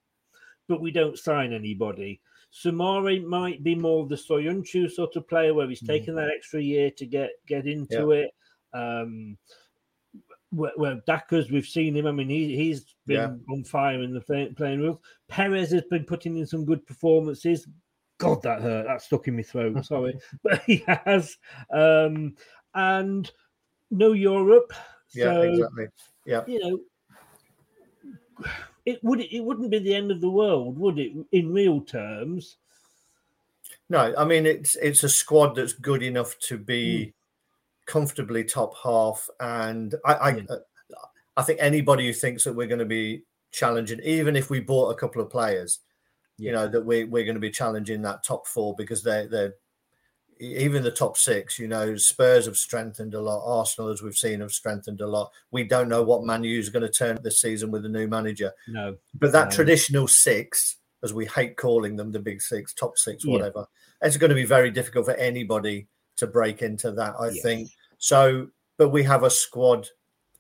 but we don't sign anybody. Soumaré might be more the Soyuncu sort of player where he's Mm. taken that extra year to get get into it. Um, where, where Daka's, we've seen him. I mean, he he's been on fire in the play, playing rules. Perez has been putting in some good performances. God, that hurt. That stuck in my throat. Sorry, but he has. Um, and no Europe. Yeah, exactly. Yeah, You know, it would it wouldn't be the end of the world, would it? In real terms. no, I mean it's it's a squad that's good enough to Hmm. be comfortably top half, and I I, Yeah. uh, I think anybody who thinks that we're going to be challenging, even if we bought a couple of players, you know that we we're going to be challenging that top four because they're they're even the top six, you know, Spurs have strengthened a lot. Arsenal, as we've seen, have strengthened a lot. We don't know what Man U is going to turn this season with the new manager. No. But that No. traditional six, as we hate calling them, the big six, top six, Yeah. whatever, it's going to be very difficult for anybody to break into that, I Yes. think. So, but we have a squad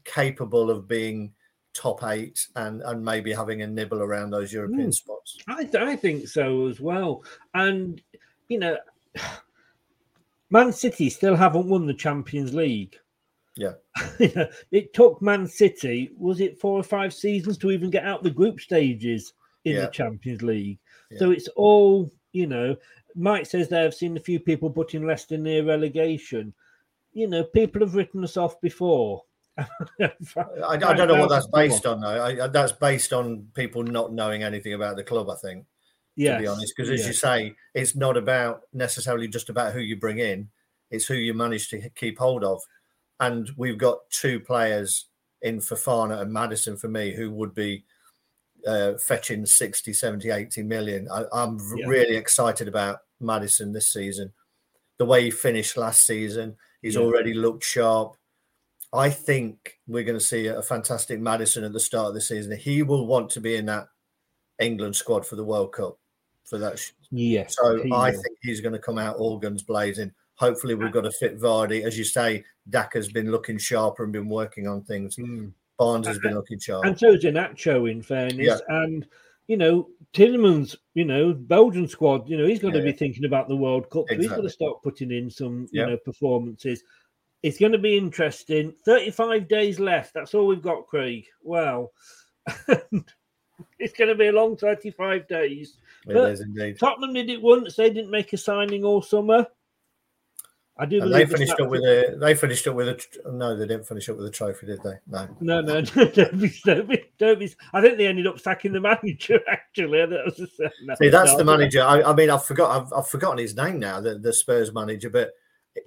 capable of being top eight and and maybe having a nibble around those European Mm. spots. I, th- I think so as well. And, you know, Man City still haven't won the Champions League. Yeah. It took Man City, was it four or five seasons to even get out the group stages in Yeah. the Champions League? So it's all, you know, Mike says they have seen a few people putting Leicester near relegation. You know, people have written us off before. I, I don't know what that's based on, though. I- that's based on people not knowing anything about the club, I think. To be honest. Because as you say, it's not about necessarily just about who you bring in; it's who you manage to keep hold of. And we've got two players in Fofana and Maddison for me who would be uh, fetching 60, 70, 80 million. I, I'm Yeah. really excited about Maddison this season. The way he finished last season, he's Yeah. already looked sharp. I think we're going to see a fantastic Maddison at the start of the season. He will want to be in that England squad for the World Cup for that. Yeah. Yes. So he I will. think he's going to come out all guns blazing. Hopefully, we've got a fit Vardy. As you say, Daka's been looking sharper and been working on things. Mm. Barnes has been looking sharp. And so is Iheanacho, in fairness. Yeah. And, you know, Tielemans, you know, Belgian squad, you know, he's got to be yeah. thinking about the World Cup. So he's got to start putting in some, you know, performances. It's going to be interesting. 35 days left. That's all we've got, Craig. Well, it's going to be a long 35 days. It But is indeed. Tottenham did it once. They didn't make a signing all summer. I do And they finished up with a. They finished up with a. No, they didn't finish up with a trophy, did they? No. No, no, don't be, don't be, don't be. I think they ended up sacking the manager. Actually, that was a, no, See, that's no, the manager. I, I mean, I've forgot. I've, I've forgotten his name now. The, the Spurs manager, but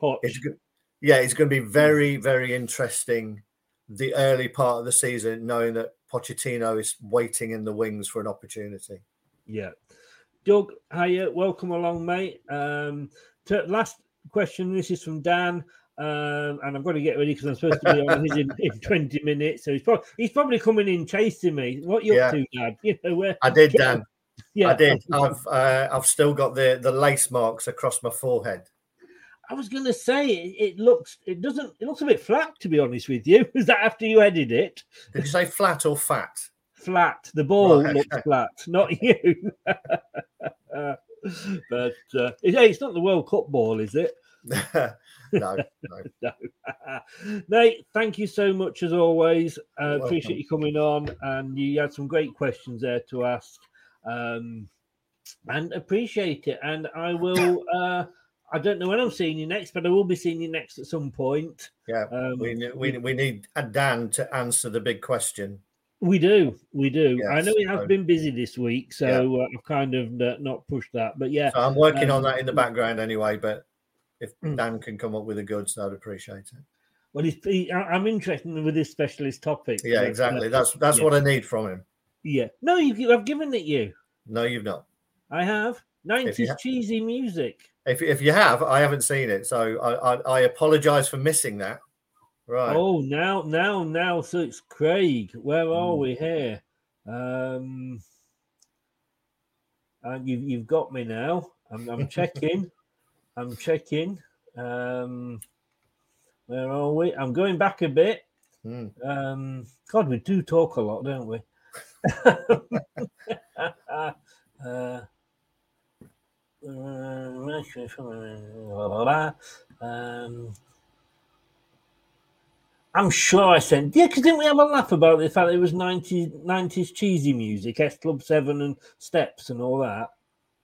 Poch. it's good. Yeah, it's going to be very, very interesting. The early part of the season, knowing that Pochettino is waiting in the wings for an opportunity. Yeah. Doug, hiya, welcome along, mate. Um, to, last question. This is from Dan. Um, and I've got to get ready because I'm supposed to be on his in, in 20 minutes. So he's probably he's probably coming in chasing me. What you up Yeah. to, Dad? You know where I did, Dan. Yeah, I did. I've uh, I've still got the the lace marks across my forehead. I was going to say it, it looks it doesn't it looks a bit flat to be honest with you. Is that after you edited it? Did you say flat or fat? Flat. The ball Right, looks flat, not you. but uh, it- it's not the World Cup ball, is it? no, no. no. Nate, thank you so much as always. Uh, appreciate you coming on, and you had some great questions there to ask, um, and appreciate it. And I will. Uh, I don't know when I'm seeing you next, but I will be seeing you next at some point. Yeah, Um, we, we we need a Dan to answer the big question. We do, we do. I know he has so- been busy this week, so Yeah. uh, I've kind of uh, not pushed that. But yeah, So I'm working on um, that in the background anyway. But if Mm. Dan can come up with the goods, I'd appreciate it. Well, he's, he, I'm interested with this specialist topic. Yeah, but, uh, exactly. That's that's yeah. what I need from him. Yeah. No, you, I've given it you. No, you've not. I have. 90s ha- cheesy music. If if you have, I haven't seen it, so I I, I apologise for missing that. Right. Oh, now, now, now. So it's Craig. Where are Mm. we here? Um, and you, you've got me now. I'm, I'm checking. I'm checking. Um, where are we? I'm going back a bit. Mm. Um, God, we do talk a lot, don't we? uh, um, I'm sure I sent. Yeah, because didn't we have a laugh about the fact that it was 90s, 90s cheesy music, S Club 7 and Steps and all that?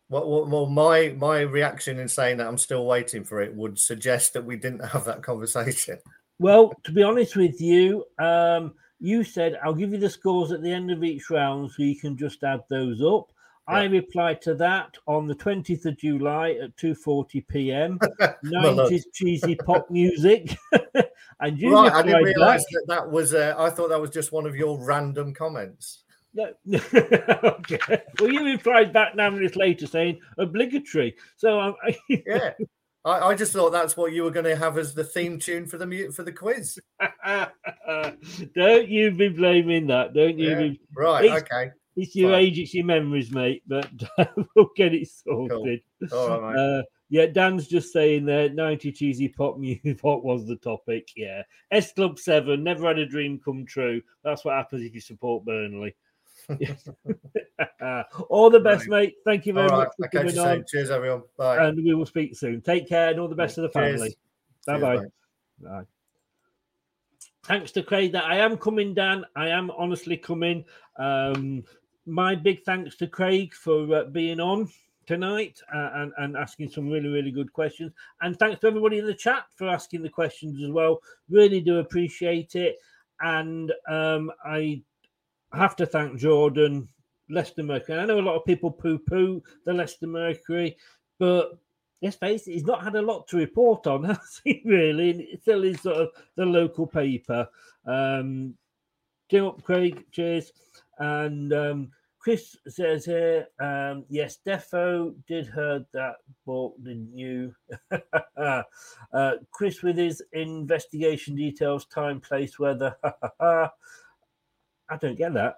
Well, well, well, my my reaction in saying that I'm still waiting for it would suggest that we didn't have that conversation. Well, to be honest with you, um, you said I'll give you the scores at the end of each round so you can just add those up. I replied to that on the 20th of July at 2:40 p.m. 90s cheesy pop music, and you right, I didn't realise that that was. Uh, I thought that was just one of your random comments. No, okay. Well, you replied back nine minutes later saying obligatory. So um, Yeah, I, I just thought that's what you were going to have as the theme tune for the for the quiz. don't you be blaming that. Don't you? Yeah, be... right, It's- okay, It's your fine. age, it's your memories, mate. But we'll get it sorted. All right, mate. Uh, yeah, Dan's just saying there. Ninety cheesy pop music. What was the topic? Yeah, S Club Seven. Never had a dream come true. That's what happens if you support Burnley. all the best, mate. Thank you very much for I'll coming on. Cheers, everyone. Bye. And we will speak soon. Take care and all the best to the family. Bye bye. Bye. Thanks to Craig that I am coming, Dan. I am honestly coming. Um, my big thanks to Craig for uh, being on tonight uh, and, and asking some really, really good questions. And thanks to everybody in the chat for asking the questions as well. Really do appreciate it. And um, I have to thank Jordan, Leicester Mercury. I know a lot of people poo poo the Leicester Mercury, but let's face it, he's not had a lot to report on, has he, really? And it still is sort of the local paper. Um, Jim up, Craig, cheers. And um, Chris says here, um, yes, Defo did heard that, bought the new. uh, Chris with his investigation details, time, place, weather. I don't get that.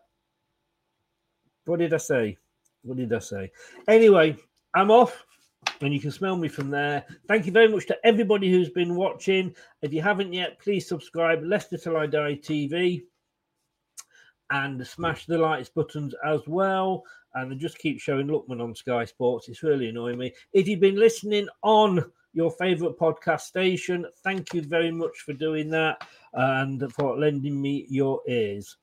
What did I say? What did I say? Anyway, I'm off and you can smell me from there. Thank you very much to everybody who's been watching. If you haven't yet, please subscribe Leicester Till I Die TV and smash the likes buttons as well. And they just keep showing Lookman on Sky Sports. It's really annoying me. If you've been listening on your favorite podcast station, thank you very much for doing that and for lending me your ears.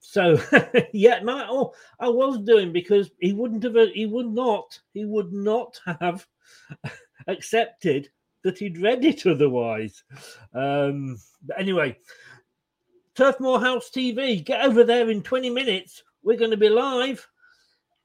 So yeah, my oh, I was doing because he wouldn't have he would not he would not have accepted that he'd read it otherwise. Um, but anyway, Turfmoor House TV, get over there in 20 minutes. We're going to be live.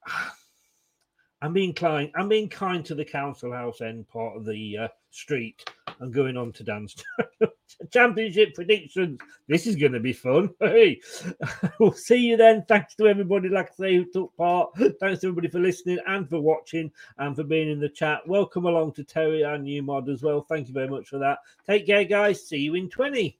I'm being kind. I'm being kind to the council house end part of the uh, street. and going on to dance championship predictions. This is going to be fun. Hey, we'll see you then. Thanks to everybody, like I say, who took part. Thanks to everybody for listening and for watching and for being in the chat. Welcome along to Terry and New Mod as well. Thank you very much for that. Take care, guys. See you in 20.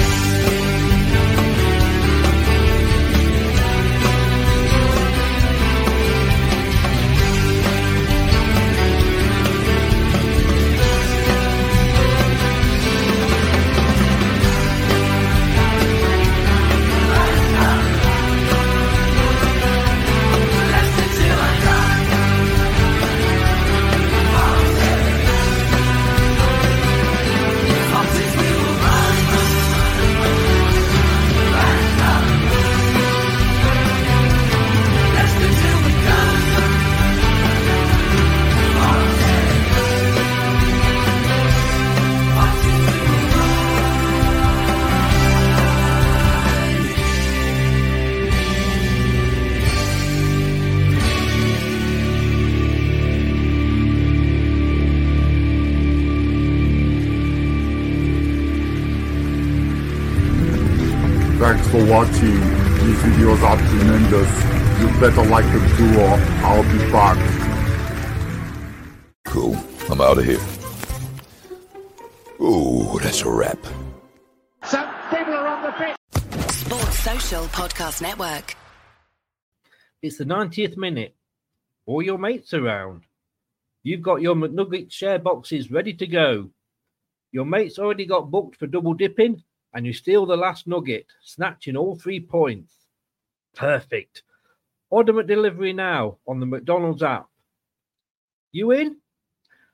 I'm out of here. Ooh, that's a wrap. Some people are on the pitch. Sports Social Podcast Network. It's the 90th minute. All your mates around. You've got your McNugget share boxes ready to go. Your mates already got booked for double dipping, and you steal the last nugget, snatching all three points. Perfect. Order McDelivery now on the McDonald's app. You in?